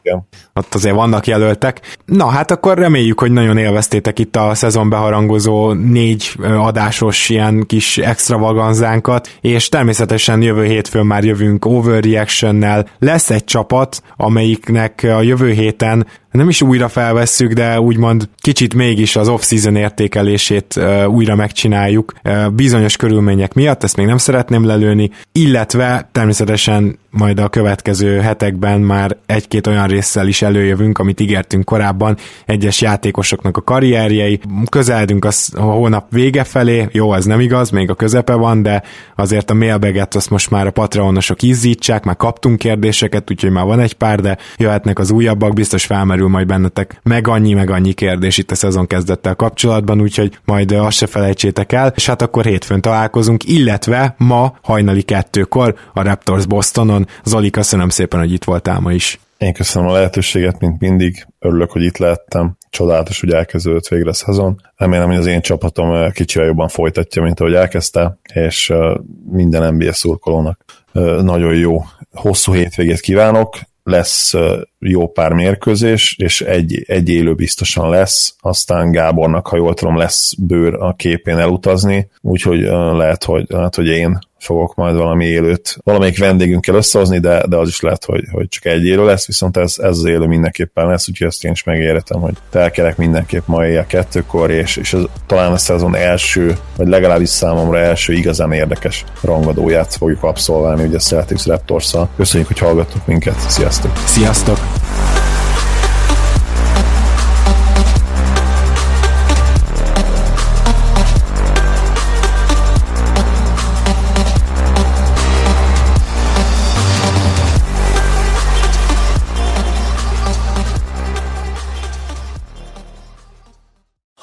Igen. Ott azért vannak jelöltek. Na, hát akkor reméljük, hogy nagyon élveztétek itt a szezon beharangozó négy adásos ilyen kis extravaganzánkat, és természetesen jövő hétfőn már jövünk overreaction-nel. Lesz egy csapat, amelyiknek a jövő héten nem is újra felvesszük, de úgymond kicsit mégis az off-season értékelését uh, újra megcsináljuk uh, bizonyos körülmények miatt, ezt még nem szeretném lelőni, illetve természetesen majd a következő hetekben már egy-két olyan résszel is előjövünk, amit ígértünk korábban, egyes játékosoknak a karrierjei, közeledünk a hónap vége felé, jó, az nem igaz, még a közepe van, de azért a mailbaget azt most már a patronosok izzítsák, már kaptunk kérdéseket, úgyhogy már van egy pár, de jöhetnek az újabbak, biztos felmerül felmerül majd bennetek meg annyi, meg annyi kérdés itt a szezon kezdettel kapcsolatban, úgyhogy majd azt se felejtsétek el, és hát akkor hétfőn találkozunk, illetve ma hajnali kettőkor a Raptors Bostonon. Zoli, köszönöm szépen, hogy itt voltál ma is. Én köszönöm a lehetőséget, mint mindig. Örülök, hogy itt lehettem. Csodálatos, hogy elkezdődött végre a szezon. Remélem, hogy az én csapatom kicsivel jobban folytatja, mint ahogy elkezdte, és minden NBA szurkolónak nagyon jó hosszú hétvégét kívánok lesz jó pár mérkőzés, és egy, egy élő biztosan lesz, aztán Gábornak, ha jól tudom, lesz bőr a képén elutazni, úgyhogy lehet, hogy, lehet, hogy én fogok majd valami élőt, valamelyik vendégünkkel összehozni, de, de az is lehet, hogy, hogy csak egy élő lesz, viszont ez, ez az élő mindenképpen lesz, úgyhogy ezt én is megéretem, hogy telkerek mindenképp ma éjjel kettőkor, és, és ez talán a szezon első, vagy legalábbis számomra első igazán érdekes rangadóját fogjuk abszolválni, ugye a Celtics raptors -szal. Köszönjük, hogy hallgattok minket, sziasztok! Sziasztok!